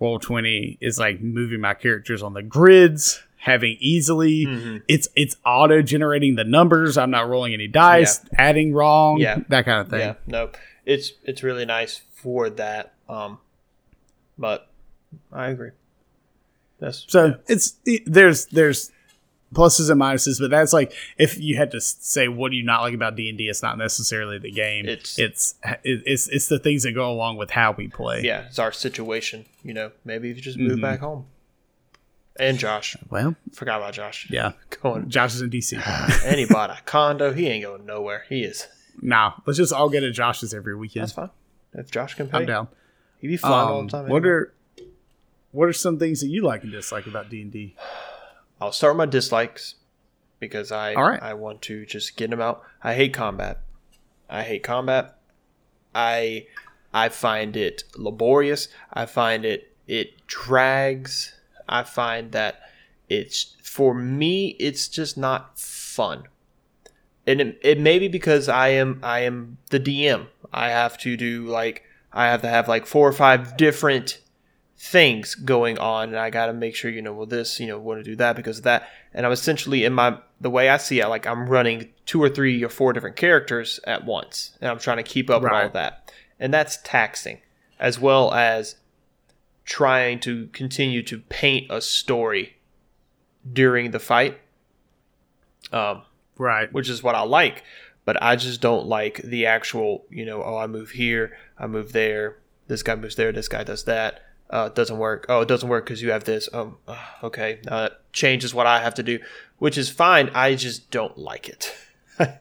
Roll Twenty is like moving my characters on the grids, having easily. Mm-hmm. It's it's auto generating the numbers. I'm not rolling any dice, adding wrong, Yeah. that kind of thing. Yeah, no, it's it's really nice for that. Um, but I agree. That's So it's there's there's pluses and minuses, but that's like if you had to say what do you not like about D and D, it's not necessarily the game. It's- it's it's it's the things that go along with how we play. yeah, it's our situation. You know, maybe if you just move back home. And Josh, Well, forgot about Josh. yeah. (laughs) Going, Josh is in DC. (sighs) and he bought a condo. He ain't going nowhere. He is. nah, let's just all get at Josh's every weekend. That's fine. If Josh can pay, I'm down. he'd be fine all Um, the time. what are what are some things that you like and dislike about D and D? I'll start with my dislikes because I All right. I want to just get them out. I hate combat. I hate combat. I I find it laborious. I find it it drags. I find that it's for me it's just not fun. And it, it may be because I am I am the DM. I have to do like I have to have like four or five different things going on and I got to make sure you know well this you know want to do that because of that and I'm essentially in my the way I see it like I'm running two or three or four different characters at once and I'm trying to keep up with all Right. of that and that's taxing as well as trying to continue to paint a story during the fight um Right. which is what I like. But I just don't like the actual, you know, oh, I move here, I move there, this guy moves there, this guy does that. Uh, it doesn't work. Oh, it doesn't work because you have this. Um, uh, okay, uh, changes what I have to do, which is fine. I just don't like it. (laughs)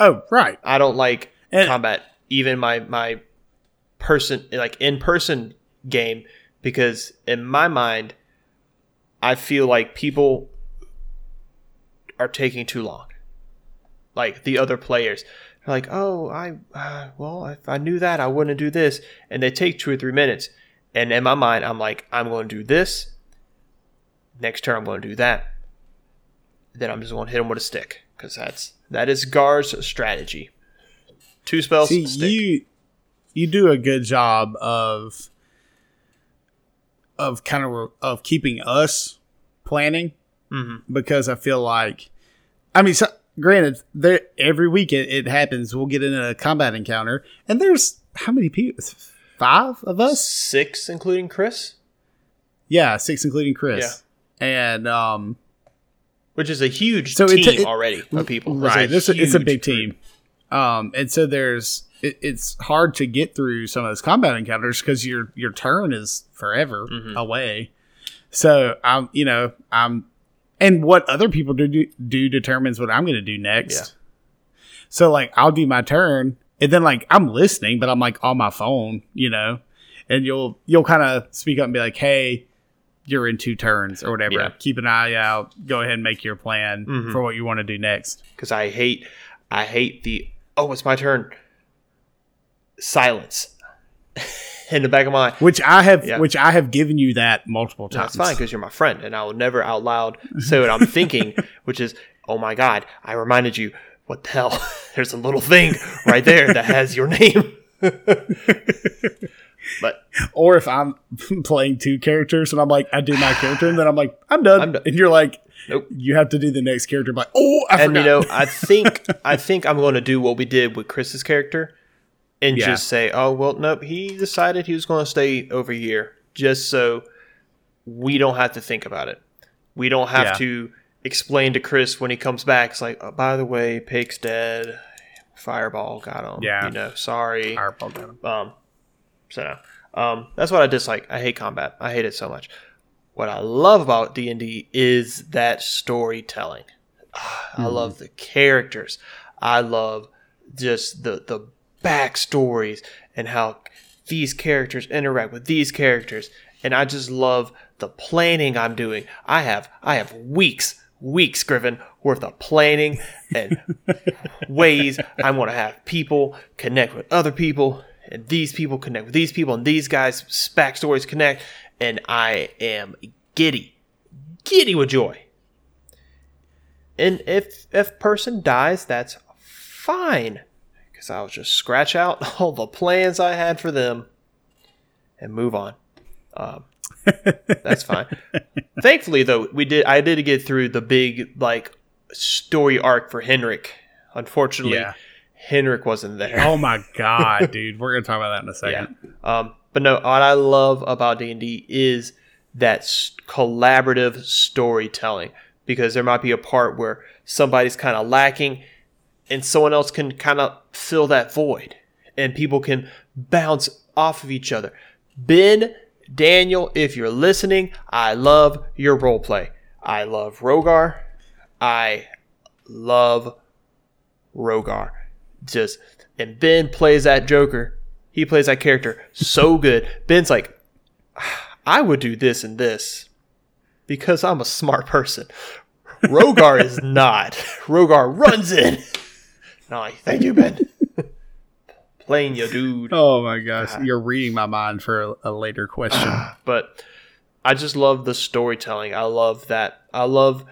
Oh, right. I don't like And- combat, even my my person like in person game, because in my mind, I feel like people are taking too long. Like the other players, they're like, "Oh, I uh, well, if I knew that, I wouldn't do this," and they take two or three minutes. And in my mind, I'm like, "I'm going to do this. Next turn, I'm going to do that." Then I'm just going to hit them with a stick because that's that is Gar's strategy. Two spells, See, stick. you you do a good job of of kind of of keeping us planning Mhm. because I feel like I mean, so, granted, there every week it, it happens. We'll get in a combat encounter, and there's how many people? Five of us? six, including Chris, Yeah, six including Chris. yeah. And um, which is a huge So team it- already of people. right, it's a, it's a big group. team. Um, and so there's it, it's hard to get through some of those combat encounters because your your turn is forever Mm-hmm. away. So I'm you know I'm and what other people do do, do determines what I'm going to do next. Yeah. So like I'll do my turn and then like I'm listening, but I'm like on my phone, you know, and you'll you'll kind of speak up and be like, hey. You're in two turns or whatever. Yeah. Keep an eye out. Go ahead and make your plan Mhm. for what you want to do next. because I hate, I hate the oh, it's my turn. Silence (laughs) (laughs) in the back of my mind. Which I have, Yeah. which I have given you that multiple times. That's fine because you're my friend, and I will never out loud (laughs) say what I'm thinking, which is, oh my god, I reminded you. What the hell? (laughs) There's a little thing right there that has your name. but Or if I'm playing two characters and I'm like, I do my character, and then I'm like, I'm done, I'm done. and you're like, Nope. you have to do the next character. I'm like, oh, I and forgot. you know, I think I think I'm going to do what we did with Chris's character, and Yeah. just say, oh well, nope, he decided he was going to stay over here, just so we don't have to think about it. We don't have Yeah. to explain to Chris when he comes back. It's like, oh, by the way, Pig's dead. Fireball got him. Yeah. you know, sorry. Fireball got him. Um, so um, that's what I dislike. I hate combat. I hate it so much. What I love about D and D is that storytelling. (sighs) I love the characters. I love just the the backstories and how these characters interact with these characters. And I just love the planning I'm doing. I have I have weeks, weeks, Griffin, worth of planning and (laughs) ways I want to have people connect with other people, and these people connect with these people, and these guys' backstories connect, and I am giddy, giddy with joy. And if if person dies, that's fine. Because I would just scratch out (laughs) all the plans I had for them and move on. Um, (laughs) that's fine. Thankfully, though, we did. I did get through the big like story arc for Henrik. Unfortunately, Yeah. Henrik wasn't there. Oh my (laughs) god, dude. We're gonna talk about that in a second. Um, but no, what I love about D and D is that collaborative storytelling because there might be a part where somebody's kind of lacking, and someone else can kind of fill that void, and people can bounce off of each other. Ben, Daniel, if you're listening, I love your role play. I love Rogar. I love Rogar. Just and Ben plays that Joker. He plays that character so good. Ben's like, ah, I would do this and this because I'm a smart person. (laughs) Rogar is not. Rogar runs in. And I'm thank you, Ben. (laughs) Playing you, dude. Oh my gosh, ah. you're reading my mind for a, a later question. Ah. but I just love the storytelling. I love that. I love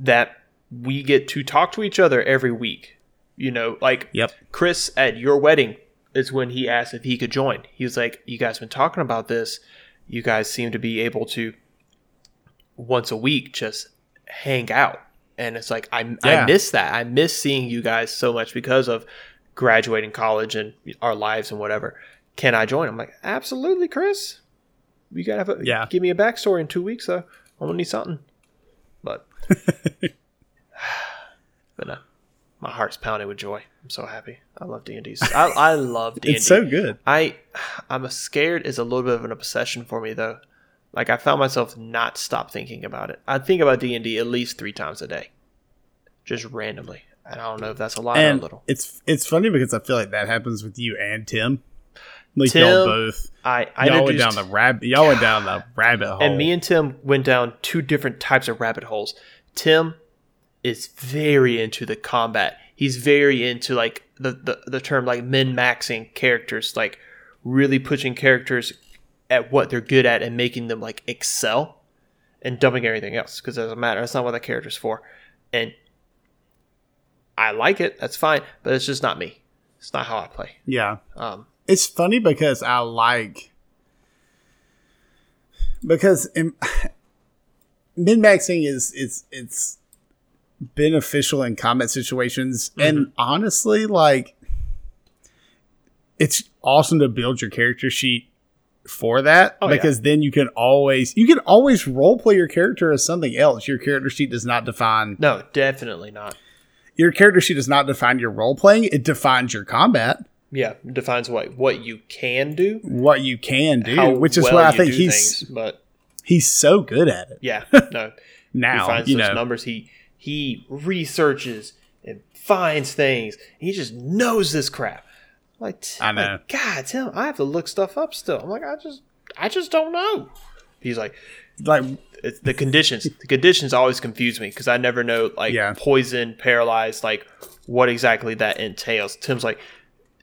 that we get to talk to each other every week. You know, like Yep. Chris at your wedding is when he asked if he could join. He was like, "You guys been talking about this. You guys seem to be able to once a week just hang out." And it's like I Yeah. I miss that. I miss seeing you guys so much because of graduating college and our lives and whatever. Can I join? I'm like, absolutely, Chris. You gotta have a, Yeah. Give me a backstory in two weeks, though. I'm gonna need something. But, (laughs) but no, my heart's pounding with joy. I'm so happy. I love D and D. I, I love D and D. It's so good. I I'm scared is a little bit of an obsession for me though. Like I found myself not stop thinking about it. I think about D and D at least three times a day, just randomly. And I don't know if that's a lot or a little. it's it's funny because I feel like that happens with you and Tim. Like Tim, y'all both. I I Y'all went down the rabbit. Y'all went down the (sighs) rabbit hole. and me and Tim went down two different types of rabbit holes. Tim is very into the combat. He's very into like the the, the term like min maxing characters, like really pushing characters at what they're good at and making them like excel and dumping everything else because it doesn't matter. That's not what that character's for. And I like it. That's fine, but it's just not me. It's not how I play. yeah. Um, It's funny because I like because (sighs) min maxing is is it's beneficial in combat situations, Mm-hmm. and honestly, like it's awesome to build your character sheet for that Oh, yeah. because then you can always you can always role play your character as something else. Your character sheet does not define no, definitely not. Your character sheet does not define your role playing. It defines your combat, Yeah, defines what what you can do, what you can do, which is well why I think he's things, but he's so good at it yeah, (laughs) no. he now. finds You those know, numbers. He he researches and finds things. He just knows this crap. Like I know. like, God, Tim, I have to look stuff up still. I'm like, I just I just don't know. He's like, like it's the conditions. the conditions always confuse me because I never know like Yeah. poison, paralyzed, like what exactly that entails. Tim's like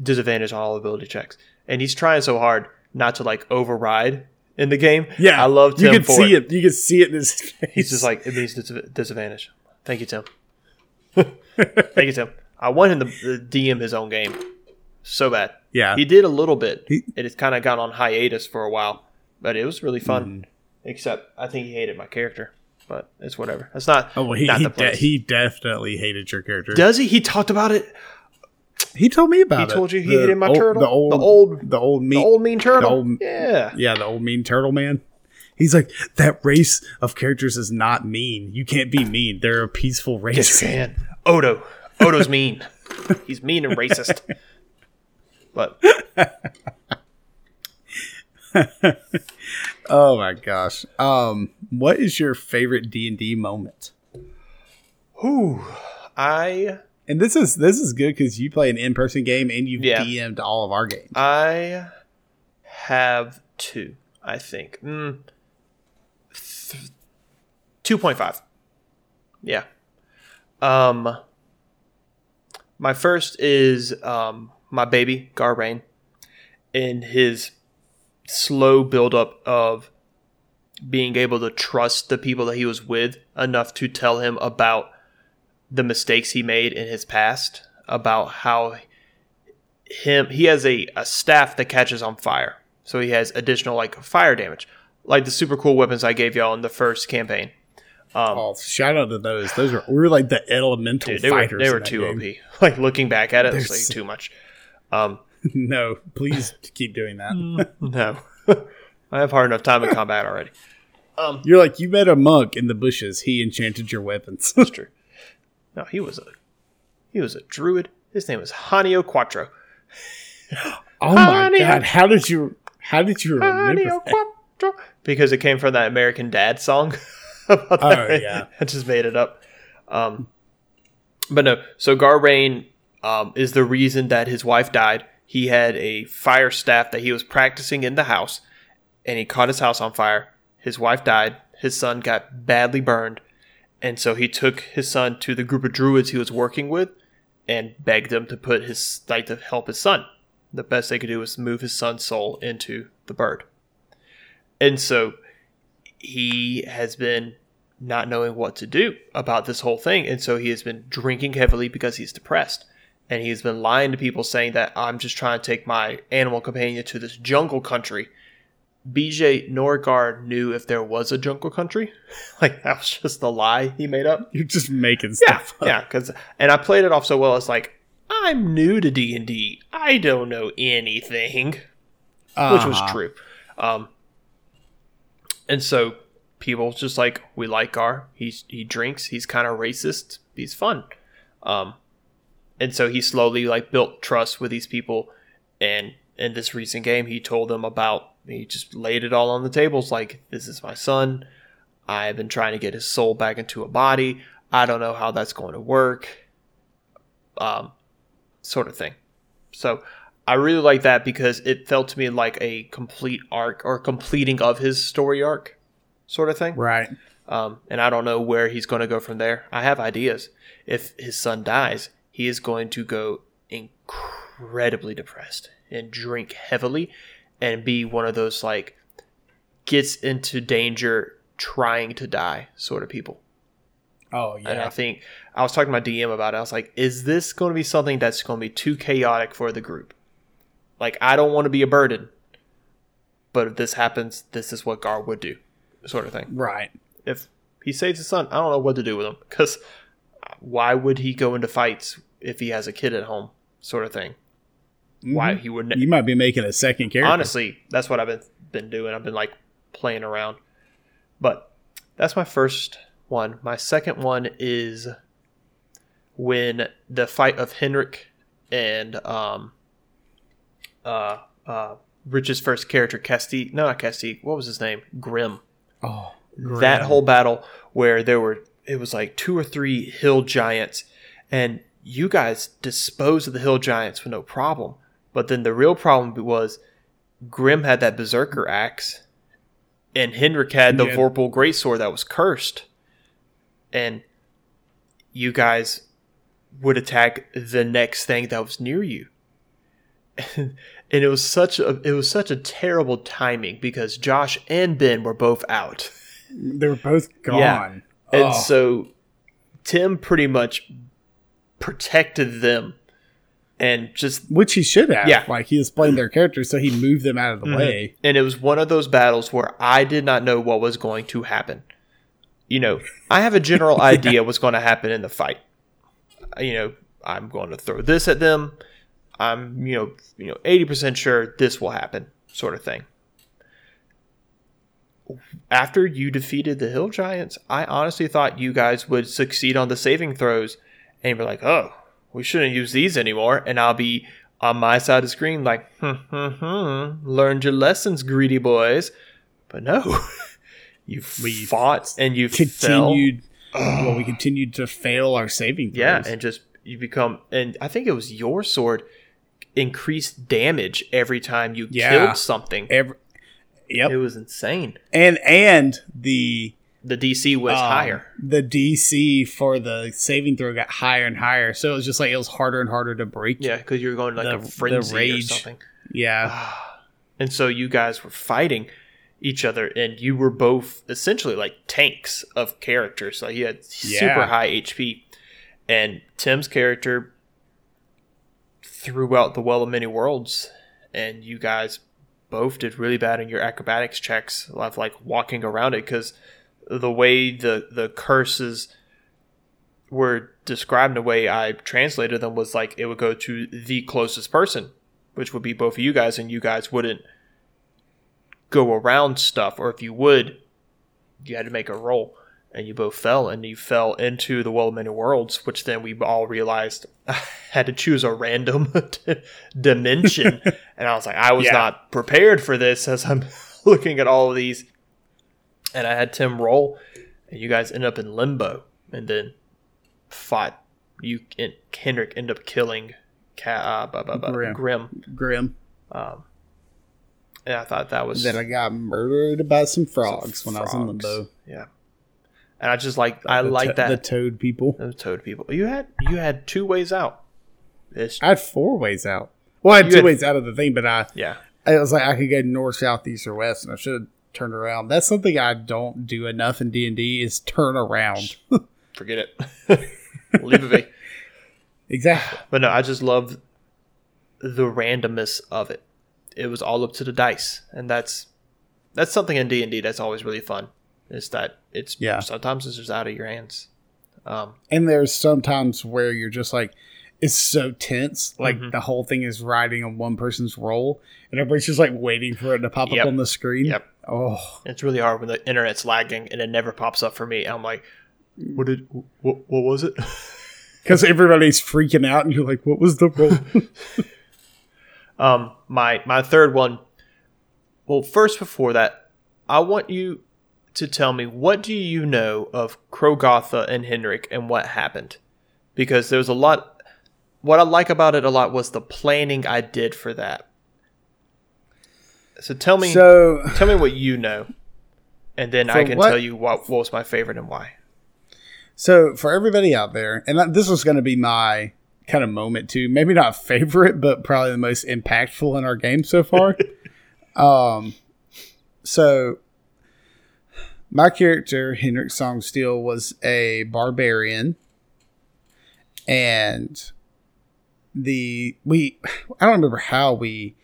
disadvantage on all ability checks, and he's trying so hard not to like override in the game. yeah, I love Tim You can for see it. it. You can see it in his face. He's just like it means dis- disadvantage. Thank you, Tim. (laughs) Thank you, Tim. I want him to DM his own game so bad. yeah, He did a little bit. He- it has kind of gone on hiatus for a while, but it was really fun. Mm-hmm. Except I think he hated my character, but it's whatever. That's not. oh, well, he not he, the de- he definitely hated your character. Does he? He talked about it. he told me about He it. He told you he The hated my old- turtle? The old, The old- the old meat. The old mean turtle. old- yeah. yeah, the old mean turtle man. He's like that race of characters is not mean. You can't be mean. They're a peaceful Yes, race. you can. Odo. Odo's mean. (laughs) He's mean and racist. But (laughs) Oh my gosh. Um, what is your favorite D and D moment? whew, I And this is this is good because you play an in person game and you've Yeah. DM'd all of our games. I have two. I think mm, th- two point five. Yeah. Um. My first is um my baby Garrain, in his slow buildup of being able to trust the people that he was with enough to tell him about the mistakes he made in his past. about how him he has a, a staff that catches on fire. So he has additional like fire damage. Like the super cool weapons I gave y'all in the first campaign. oh, shout out to those. Those were we were like the elemental Dude, they were fighters. they were too game. OP. (laughs) Like looking back at it, it's like so- too much. Um (laughs) no, please keep doing that. (laughs) no. (laughs) I have hard enough time in combat already. Um You're like you met a monk in the bushes. He enchanted your weapons. That's true. No, he was a he was a druid. His name was Hanio Quattro. (gasps) oh my Honey. god! How did you? How did you remember? Hanio that? Quattro. Because it came from that American Dad song. about that. Oh, yeah. I just made it up. Um, but no, so Garrain um, is the reason that his wife died. He had a fire staff that he was practicing in the house, and he caught his house on fire. His wife died. His son got badly burned, and so he took his son to the group of druids he was working with, and begged them to put his like to help his son. The best they could do was move his son's soul into the bird, and so he has been not knowing what to do about this whole thing. And so he has been drinking heavily because he's depressed. And he's been lying to people saying that I'm just trying to take my animal companion to this jungle country. BJ Norgard knew if there was a jungle country. (laughs) like that was just a lie he made up. You're just making Yeah, stuff. up. yeah, because and I played it off so well. It's like I'm new to D and D. I don't know anything which was Uh-huh. true. Um, and so people just like we like Gar. He's he drinks. He's kind of racist. He's fun. Um, and so he slowly like built trust with these people. And in this recent game, he told them about. He just laid it all on the tables. Like this is my son. I've been trying to get his soul back into a body. I don't know how that's going to work. Um, sort of thing. So I really like that because it felt to me like a complete arc or completing of his story arc, sort of thing. Right. Um, and I don't know where he's going to go from there. I have ideas. If his son dies, he is going to go incredibly depressed and drink heavily and be one of those like gets into danger trying to die sort of people. Oh yeah. And I think I was talking to my DM about it. I was like, is this going to be something that's going to be too chaotic for the group? Like, I don't want to be a burden, but if this happens, this is what Gar would do, sort of thing. Right. If he saves his son, I don't know what to do with him because why would he go into fights if he has a kid at home, sort of thing? Why Mhm. he wouldn't? You might be making a second character. honestly that's what i've been been doing i've been like playing around but that's my first one my second one is when the fight of henrik and um uh uh rich's first character Kesti, no not Kesti, what was his name grim Oh, that whole battle where there were it was like two or three hill giants and you guys disposed of the hill giants with no problem but then the real problem was grim had that berserker axe and henrik had the Yeah. vorpal greatsword that was cursed and you guys would attack the next thing that was near you (laughs) and it was such a it was such a terrible timing because josh and ben were both out they were both gone. Yeah. And so Tim pretty much protected them and just which he should have. Yeah. Like he was playing their characters, so he moved them out of the Mhm. way. and it was one of those battles where I did not know what was going to happen. You know, I have a general (laughs) idea what's going to happen in the fight. You know, I'm going to throw this at them. I'm, you know, you know, 80% sure this will happen, sort of thing. After you defeated the Hill Giants, I honestly thought you guys would succeed on the saving throws and you're like, "Oh, we shouldn't use these anymore." And I'll be on my side of the screen like, "Hmm, hmm, hmm, learned your lessons, greedy boys." But no, (laughs) you We fought and you fell. Continued. well, we continued to fail our saving throws. Yeah, and just you become and I think it was your sword increased damage every time you Yeah. killed something. Every, yep. It was insane. and and the The DC was um, higher. The DC for the saving throw got higher and higher, so it was just like it was harder and harder to break. Yeah, because you were going like the- a frenzy or rage. something. Yeah. And so you guys were fighting each other, and you were both essentially like tanks of characters. Like you had super high HP, and Tim's character threw out the well of many worlds, and you guys both did really bad in your acrobatics checks of like walking around it because the way the the curses were described in the way I translated them was like it would go to the closest person, which would be both of you guys, and you guys wouldn't go around stuff, or if you would, you had to make a roll, and you both fell, and you fell into the well of many worlds, which then we all realized I (laughs) had to choose a random (laughs) dimension, (laughs) and I was like, I was Yeah. not prepared for this as I'm looking at all of these, and I had Tim roll, and you guys end up in limbo, and then fought. You and Kendrick end up killing Ca- uh, bu- bu- bu- Grim. Grim. Grim. Um, and I thought that was Then I got murdered by some frogs some when I was in frogs. limbo. Yeah, and I just like I The like to- that the toad people. The toad people. You had you had two ways out. It's, I had four ways out. Well, I had two had- ways out of the thing, but I yeah, I was like I could go north, south, east, or west, and I should have turned around. That's something I don't do enough in D and D is turn around. forget it. (laughs) Leave it be. exactly. But no, I just love the randomness of it. It was all up to the dice, and that's that's something in D and D that's always really fun. Is that it's Yeah. sometimes it's just out of your hands. Um, And there's sometimes where you're just like, it's so tense, like Mhm. the whole thing is riding on one person's roll, and everybody's just like waiting for it to pop Yep. up on the screen. Yep. Oh, it's really hard when the internet's lagging and it never pops up for me. I'm like, what did what, what was it? (laughs) because everybody's freaking out, and you're like, what was the (laughs) roll? Um, my my third one. Well, first before that, I want you to tell me what do you know of Krogotha and Henrik and what happened, because there's a lot. What I like about it a lot was the planning I did for that. So tell me, so tell me what you know, and then I can what- tell you what, what was my favorite and why. So for everybody out there, and this was going to be my kind of moment too. Maybe not (laughs) favorite, but probably the most impactful in our game so far. (laughs) um, so my character Henrik Songsteel was a barbarian, and the we I don't remember how we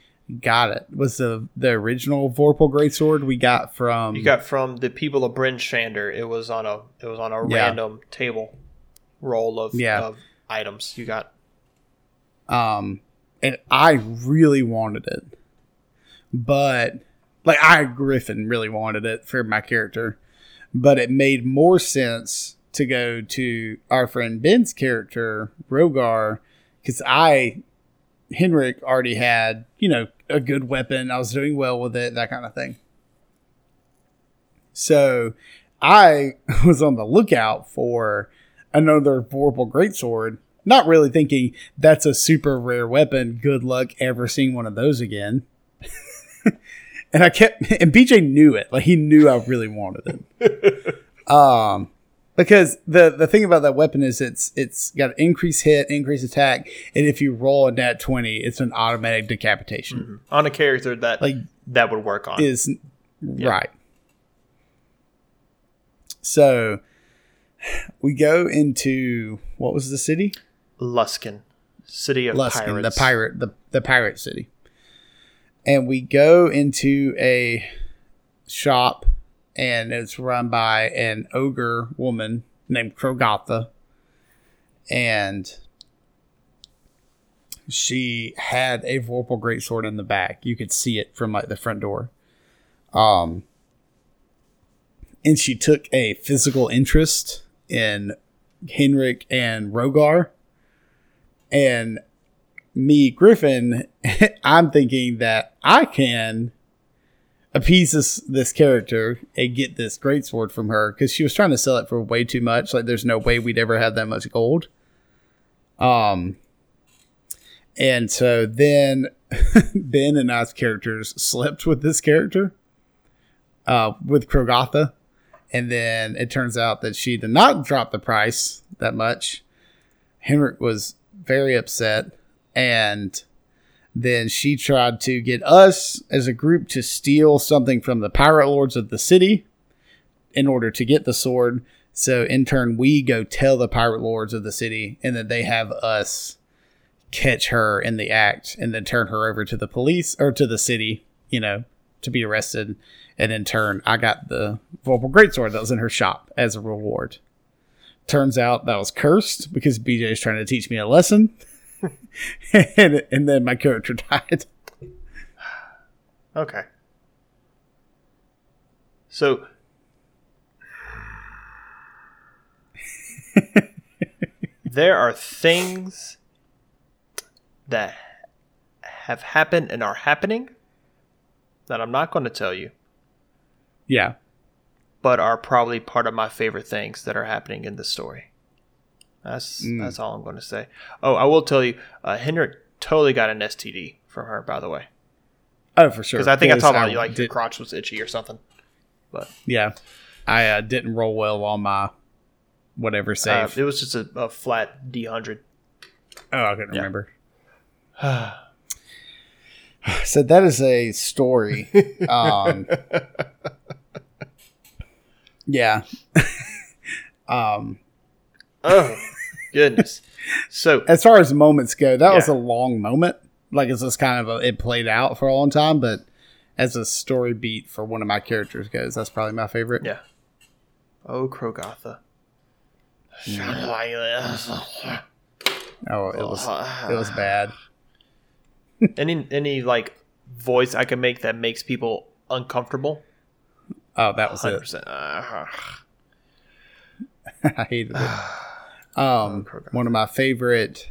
got it. Was the the original Vorpal greatsword we got from You got from the people of Bryn Shander. It was on a it was on a Yeah. random table roll of Yeah. of items. You got um and i really wanted it but like i griffin really wanted it for my character but it made more sense to go to our friend ben's character rogar because i henrik already had you know a good weapon i was doing well with it that kind of thing so i (laughs) was on the lookout for another Vorpal greatsword not really thinking that's a super rare weapon. Good luck ever seeing one of those again. (laughs) and I kept, and BJ knew it. Like he knew I really wanted it. (laughs) um, because the the thing about that weapon is it's it's got increased hit, increased attack, and if you roll a nat twenty, it's an automatic decapitation. Mm-hmm. on a character that Like that would work on. is right. So we go into what was the city? Luskan, city of Luskan, pirates. the pirate, the the pirate city. And we go into a shop, and it's run by an ogre woman named Krogotha, and she had a Vorpal greatsword in the back. You could see it from like the front door. Um, and she took a physical interest in Henrik and Rogar and me griffin (laughs) i'm thinking that i can appease this this character and get this greatsword from her because she was trying to sell it for way too much like there's no way we'd ever have that much gold. Um and so then (laughs) ben and i's characters slept with this character uh with krogotha. And then it turns out that she did not drop the price that much. Henrik was very upset and then she tried to get us as a group to steal something from the pirate lords of the city in order to get the sword so in turn we go tell the pirate lords of the city and then they have us catch her in the act and then turn her over to the police or to the city, you know, to be arrested. And in turn, I got the Vorpal Greatsword that was in her shop as a reward. Turns out that was cursed because BJ is trying to teach me a lesson. (laughs) and, and then my character (laughs) died. Okay. So there are things that have happened and are happening that I'm not going to tell you, Yeah. but are probably part of my favorite things that are happening in the story. That's that's all I'm going to say. Oh, I will tell you, uh, totally got an STD from her, by the way, Oh, for sure. because I think I talked about you like your crotch was itchy or something. But Yeah. I uh, didn't roll well on my whatever uh, it was just a, a flat D hundred. oh, I couldn't yeah. remember. (sighs) So that is a story. um, (laughs) yeah. (laughs) um, Oh goodness! So (laughs) as far as moments go, that was a long moment. Like it's just kind of a, it played out for a long time, but as a story beat for one of my characters goes, that's probably my favorite. yeah. Oh Krogatha. Oh, it was it was bad. (laughs) any any like voice I can make that makes people uncomfortable. Oh, that was Hundred it. percent. (laughs) I hated it. (sighs) Um, program. one of my favorite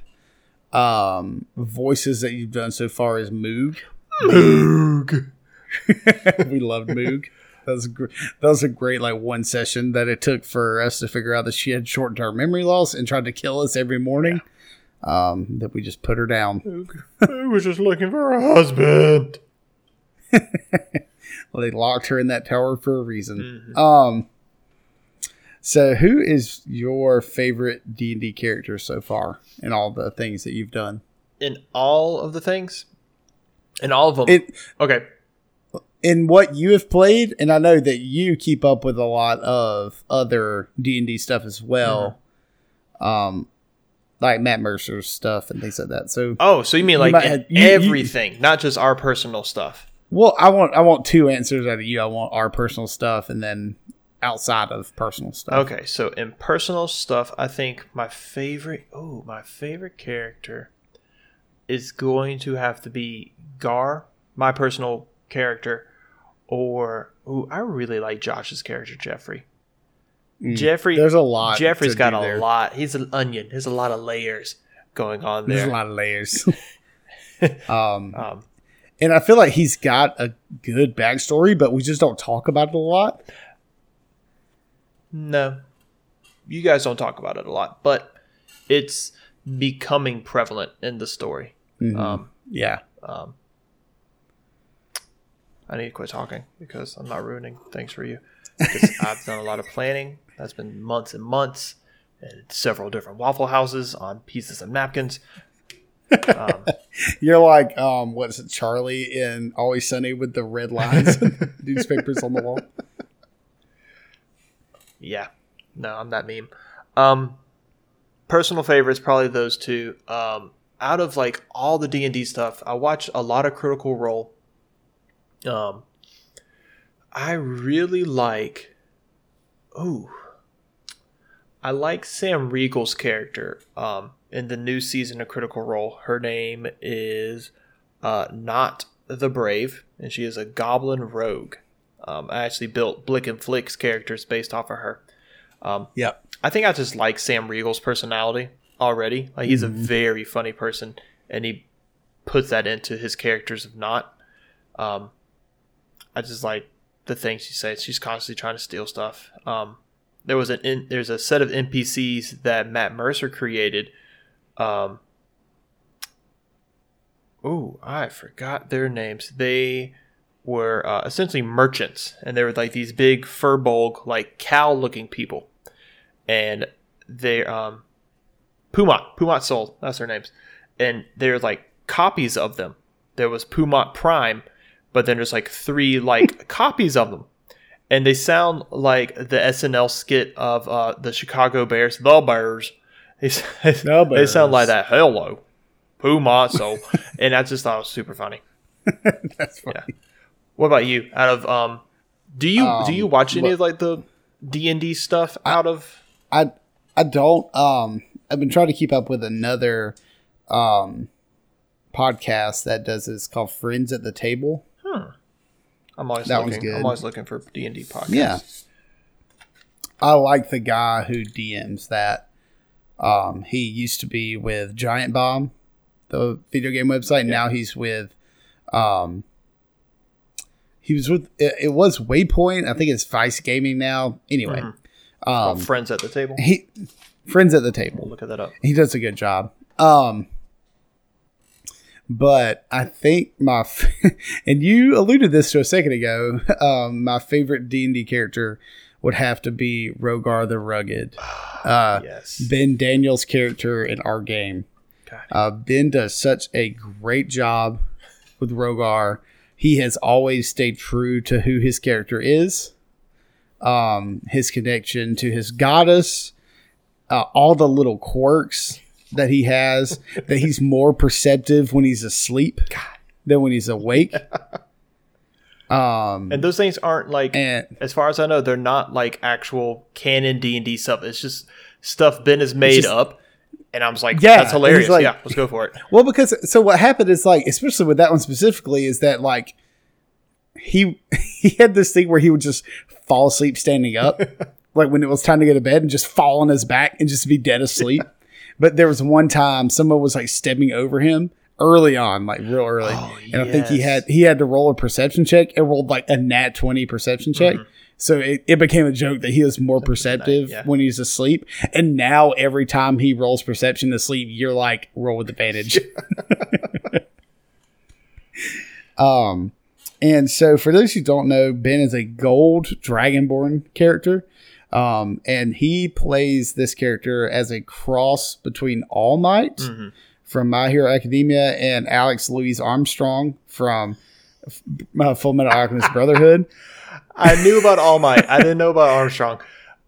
um voices that you've done so far is Moog. Moog. (laughs) we loved Moog. That was gr- that was a great like one session that it took for us to figure out that she had short term memory loss and tried to kill us every morning. Um, that we just put her down. I was just looking for a husband. (laughs) Well, they locked her in that tower for a reason. Um, so who is your favorite D and D character so far in all the things that you've done? In all of the things, in all of them. Okay. in what you have played, and I know that you keep up with a lot of other D and D stuff as well, um, like Matt Mercer's stuff and things like that. So, Oh, so you mean like in have- you- you- everything, not just our personal stuff? well, I want I want two answers out of you. I want our personal stuff, and then outside of personal stuff. Okay, so in personal stuff, I think my favorite oh, my favorite character is going to have to be Gar, my personal character, or ooh, I really like Josh's character, Jeffrey. Jeffrey Mm. There's a lot. Jeffrey's got a there. lot. He's an onion. There's a lot of layers going on there. There's a lot of layers. (laughs) um, Um, and I feel like he's got a good backstory, but we just don't talk about it a lot. No, you guys don't talk about it a lot, but it's becoming prevalent in the story. Mhm. Um, yeah. Um, I need to quit talking because I'm not ruining things for you. Because (laughs) I've done a lot of planning. That's been months and months, and several different Waffle Houses on pieces of napkins. Um, (laughs) You're like, um, what is it, Charlie in Always Sunny with the red lines, and (laughs) newspapers on the wall. Yeah, no, I'm that meme. Um, personal favorites probably those two. Um, out of like all the D and D stuff, I watch a lot of Critical Role. Um, I really like. Ooh, I like Sam Riegel's character. Um, in the new season of Critical Role, her name is uh, Nott the Brave, and she is a Goblin Rogue. Um, I actually built Blick and Flick's characters based off of her. Um, Yep. I think I just like Sam Riegel's personality already. Like he's a very funny person, and he puts that into his characters of not. Um, I just like the things she says. She's constantly trying to steal stuff. Um, there was an in, there's a set of NPCs that Matt Mercer created. Um, oh, I forgot their names. They were uh, essentially merchants, and they were like these big furbolg, like cow-looking people, and they um, Pumat, Pumat Sol, that's their names, and they're like copies of them. There was Pumat Prime, but then there's like three like (laughs) copies of them, and they sound like the SNL skit of uh, the Chicago Bears, the Bears. They, s- (laughs) they sound like that. Hello, Pumazo, and I just thought it was super funny. (laughs) That's funny. Yeah. What about you? Out of um, do you do you Um, watch any of like the D and D stuff out of? I I don't. Um, I've been trying to keep up with another um podcast that does this called Friends at the Table. Hmm. I'm always That looking. I'm always looking for D and D podcasts. Yeah. I like the guy who DMs that. Um, he used to be with Giant Bomb, the video game website. Now he's with, um, he was with it, it was Waypoint. I think it's Vice Gaming now. Anyway, Called um, friends at the table. he friends at the table. Look at that up. He does a good job. Um, but I think my f- (laughs) and you alluded to this to a second ago. Um, my favorite D and D character would have to be Rogar the Rugged. (sighs) Uh, Yes. Ben Daniels' character in our game. Uh, ben does such a great job with Rogar. He has always stayed true to who his character is. Um, his connection to his goddess, uh, all the little quirks that he has. (laughs) that he's more perceptive when he's asleep than when he's awake. (laughs) Um, And those things aren't like, and as far as I know, they're not like actual canon D and D stuff. It's just stuff Ben has made just- up, and I was like, Yeah, that's hilarious. like- yeah, let's go for it. (laughs) Well, because so what happened is like, especially with that one specifically, is that like he (laughs) he had this thing where he would just fall asleep standing up, (laughs) like when it was time to go to bed, and just fall on his back and just be dead asleep. But there was one time someone was like stepping over him early on, like real early, Oh, and I think he had he had to roll a perception check and rolled like a nat twenty perception check. Mm-hmm. So it, it became a joke that he was more perceptive yeah. when he's asleep. And now every time he rolls perception to sleep, you're like, roll with the advantage. (laughs) um, and so for those who don't know, Ben is a gold dragonborn character. Um, and he plays this character as a cross between All Might Mhm. from My Hero Academia and Alex Louise Armstrong from uh, Full Metal Alchemist Brotherhood. (laughs) I knew about All Might. I didn't know about Armstrong.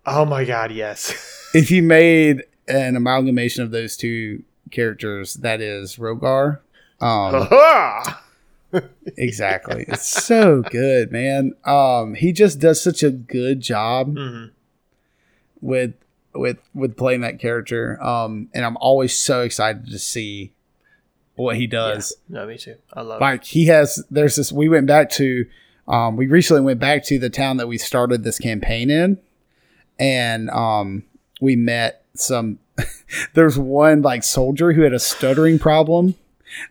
Oh my god, yes. (laughs) if you made an amalgamation of those two characters, that is Rogar. Um, (laughs) exactly. It's so good, man. Um, he just does such a good job Mhm. with with with playing that character. Um, and I'm always so excited to see what he does. No, me too. I love it. Like he has. There's this. We went back to. Um, we recently went back to the town that we started this campaign in, and um, we met some. (laughs) there's one like soldier who had a stuttering problem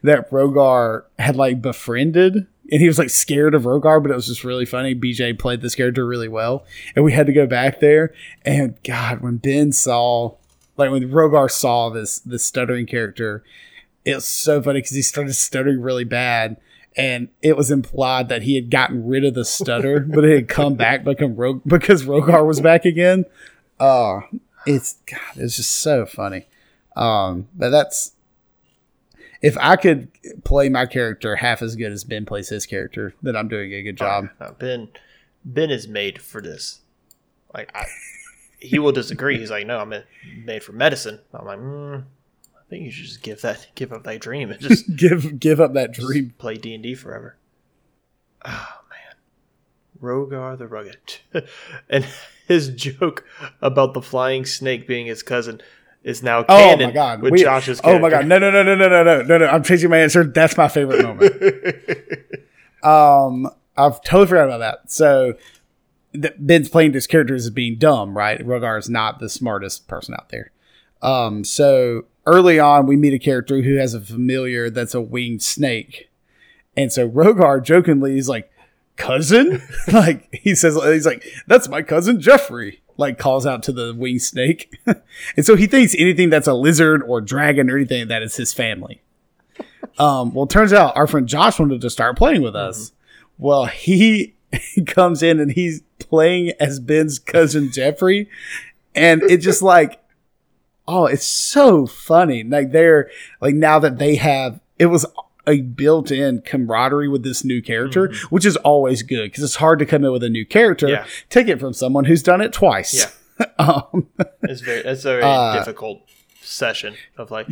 that Rogar had like befriended, and he was like scared of Rogar, but it was just really funny. BJ played this character really well, and we had to go back there. And God, when Ben saw, like when Rogar saw this this stuttering character, it was so funny because he started stuttering really bad. And it was implied that he had gotten rid of the stutter, but it had come back become because Rogar was back again. Oh, it's God, it's just so funny. Um, but that's if I could play my character half as good as Ben plays his character, then I'm doing a good job. No, ben Ben is made for this. Like I, he will disagree. He's like, no, I'm made for medicine. I'm like, mm, I think you should just give that give up that dream and just (laughs) give give up that dream. play D and D forever. Oh man, Rogar the Rugged, (laughs) and his joke about the flying snake being his cousin is now Oh canon my god! with We- Josh's. oh my god! No no no no no no no no no! I'm changing my answer. That's my favorite moment. (laughs) um, I've totally forgot about that. So Ben's playing this character as being dumb, right? Rogar is not the smartest person out there. Um, so early on, we meet a character who has a familiar that's a winged snake, and so Rogar jokingly is like, "Cousin," (laughs) like he says, he's like, "That's my cousin Jeffrey." Like calls out to the winged snake, (laughs) and so he thinks anything that's a lizard or dragon or anything that is his family. Um, well, turns out our friend Josh wanted to start playing with us. Well, he (laughs) comes in and he's playing as Ben's cousin Jeffrey, and it just like, oh, it's so funny. Like they're like now that they have it was a built-in camaraderie with this new character, which is always good because it's hard to come in with a new character. Yeah. Take it from someone who's done it twice. Yeah. (laughs) um, It's very it's a very Uh, difficult session of like,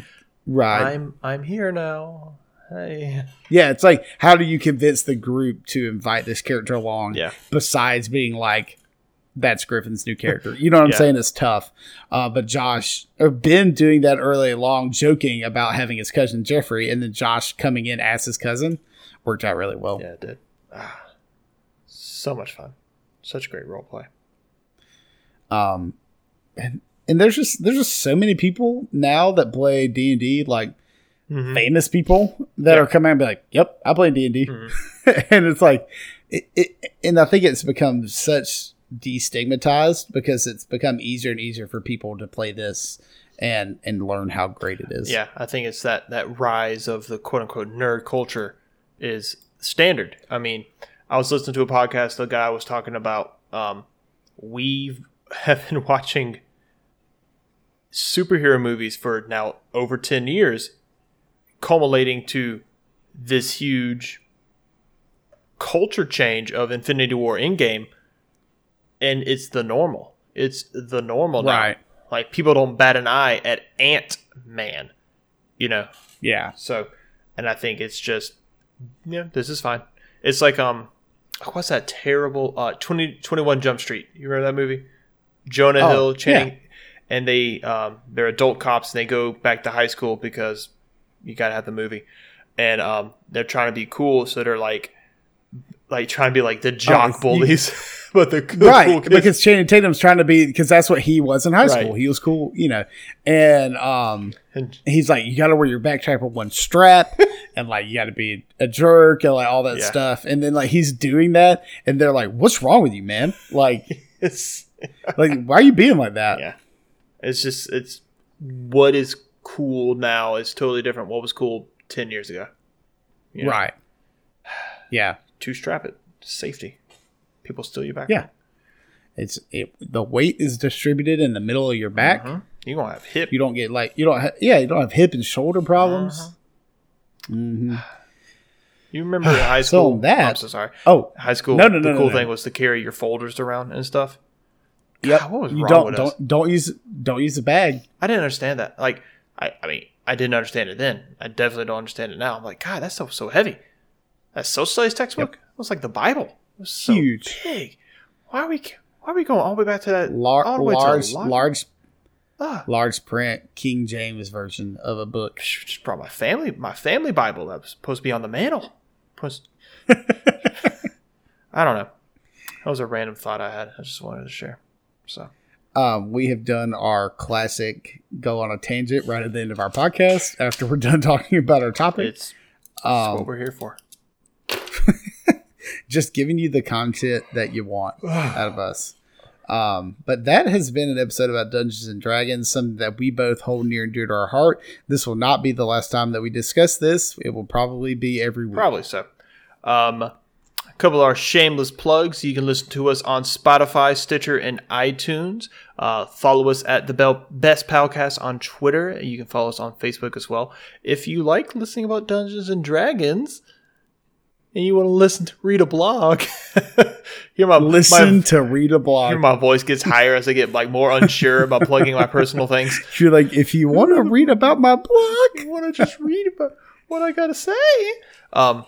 Right. I'm I'm here now. Hey. Yeah, it's like how do you convince the group to invite this character along? Yeah. Besides being like, that's Griffin's new character. You know what I'm Yeah. saying? It's tough. Uh, but Josh or Ben doing that early along, joking about having his cousin Jeffrey, and then Josh coming in as his cousin worked out really well. Yeah, it did. Ah, so much fun. Such great role play. Um, and and there's just there's just so many people now that play D and D like Mhm. famous people that Yeah. are coming out and be like, "Yep, I play D and D," Mhm. (laughs) and it's like, it, it, and I think it's become such destigmatized because it's become easier and easier for people to play this and and learn how great it is. Yeah, I think it's that that rise of the quote unquote nerd culture is standard. I mean, I was listening to a podcast. The guy was talking about um, we have been (laughs) watching superhero movies for now over ten years, culminating to this huge culture change of Infinity War Endgame, and it's the normal. It's the normal now. Right. Like people don't bat an eye at Ant Man, you know. Yeah. So, and I think it's just, yeah, this is fine. It's like um, what's that terrible uh 20, 21 Jump Street? You remember that movie? Jonah Oh, Hill, Channing, yeah. and they um they're adult cops and they go back to high school because you gotta have the movie, and um they're trying to be cool, so they're like like trying to be like the jock Oh, you- bullies, (laughs) but the, the right cool kids. because Channing Tatum's trying to be because that's what he was in high Right. school. He was cool, you know, and um, And- he's like, you got to wear your backpack with one strap, (laughs) and like you got to be a jerk and like all that Yeah. stuff. And then like he's doing that, and they're like, "What's wrong with you, man? Like, (laughs) it's like why are you being like that?" Yeah. It's just it's what is cool now is totally different. What was cool ten years ago? You know, Right. Yeah. Two strap it. Safety. People steal you back. Yeah. It's it, the weight is distributed in the middle of your back. Mhm. You gonna have hip. You don't get like you don't ha- yeah you don't have hip and shoulder problems. Uh-huh. hmm You remember (sighs) high school? on that- I'm so sorry. Oh High school. No, no, The no, no, cool no. thing was to carry your folders around and stuff. Yeah, what was you wrong don't with don't us? don't use don't use the bag. I didn't understand that. Like, I, I mean, I didn't understand it then. I definitely don't understand it now. I'm like, God, that stuff was so heavy. That social studies textbook it was like the Bible. It was so Huge. big. Why are we? Why are we going all the way back to that? Lar- way to large large Ah, large print King James version of a book. just brought my family, my family Bible that was supposed to be on the mantle. Supposed- (laughs) I don't know. That was a random thought I had. I just wanted to share. So Um, we have done our classic go on a tangent right at the end of our podcast after we're done talking about our topic. it's, it's what Um, we're here for. Just giving you the content that you want (sighs) out of us. Um, but that has been an episode about Dungeons and Dragons, something that we both hold near and dear to our heart. This will not be the last time that we discuss this. It will probably be every week. Probably so. Um, a couple of our shameless plugs. You can listen to us on Spotify, Stitcher, and iTunes. Uh, follow us at the Bell Best Palcast on Twitter. You can follow us on Facebook as well. If you like listening about Dungeons and Dragons, and you want to listen to read a blog, (laughs) hear my Listen My, to read a blog. hear my voice gets higher as I get like more unsure about plugging my personal things. (laughs) You're like, if you want to (laughs) read about my blog, you want to just read about what I gotta say. Um,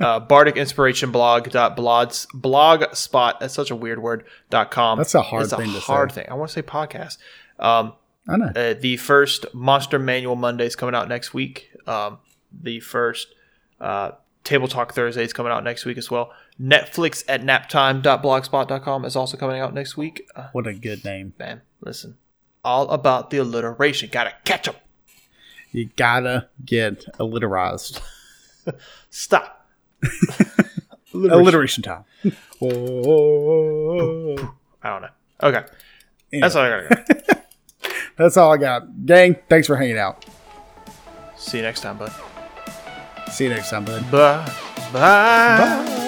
uh, Bardic Inspiration Blog dot blogs blogspot. That's such a weird word. dot com. That's a hard it's thing a to hard say. thing. I want to say podcast. Um, I know. uh, the first Monster Manual Monday is coming out next week. Um, the first uh, Table Talk Thursday is coming out next week as well. Netflix at naptime.blogspot.com is also coming out next week. Uh, What a good name. man, listen, all about the alliteration. Gotta catch catch 'em. You gotta get alliterized. Stop. (laughs) Alliteration time. (laughs) I don't know. Okay. That's all I got. (laughs) That's all I got. Gang, thanks for hanging out. See you next time, bud. See you next time, bud. Bye. Bye. Bye.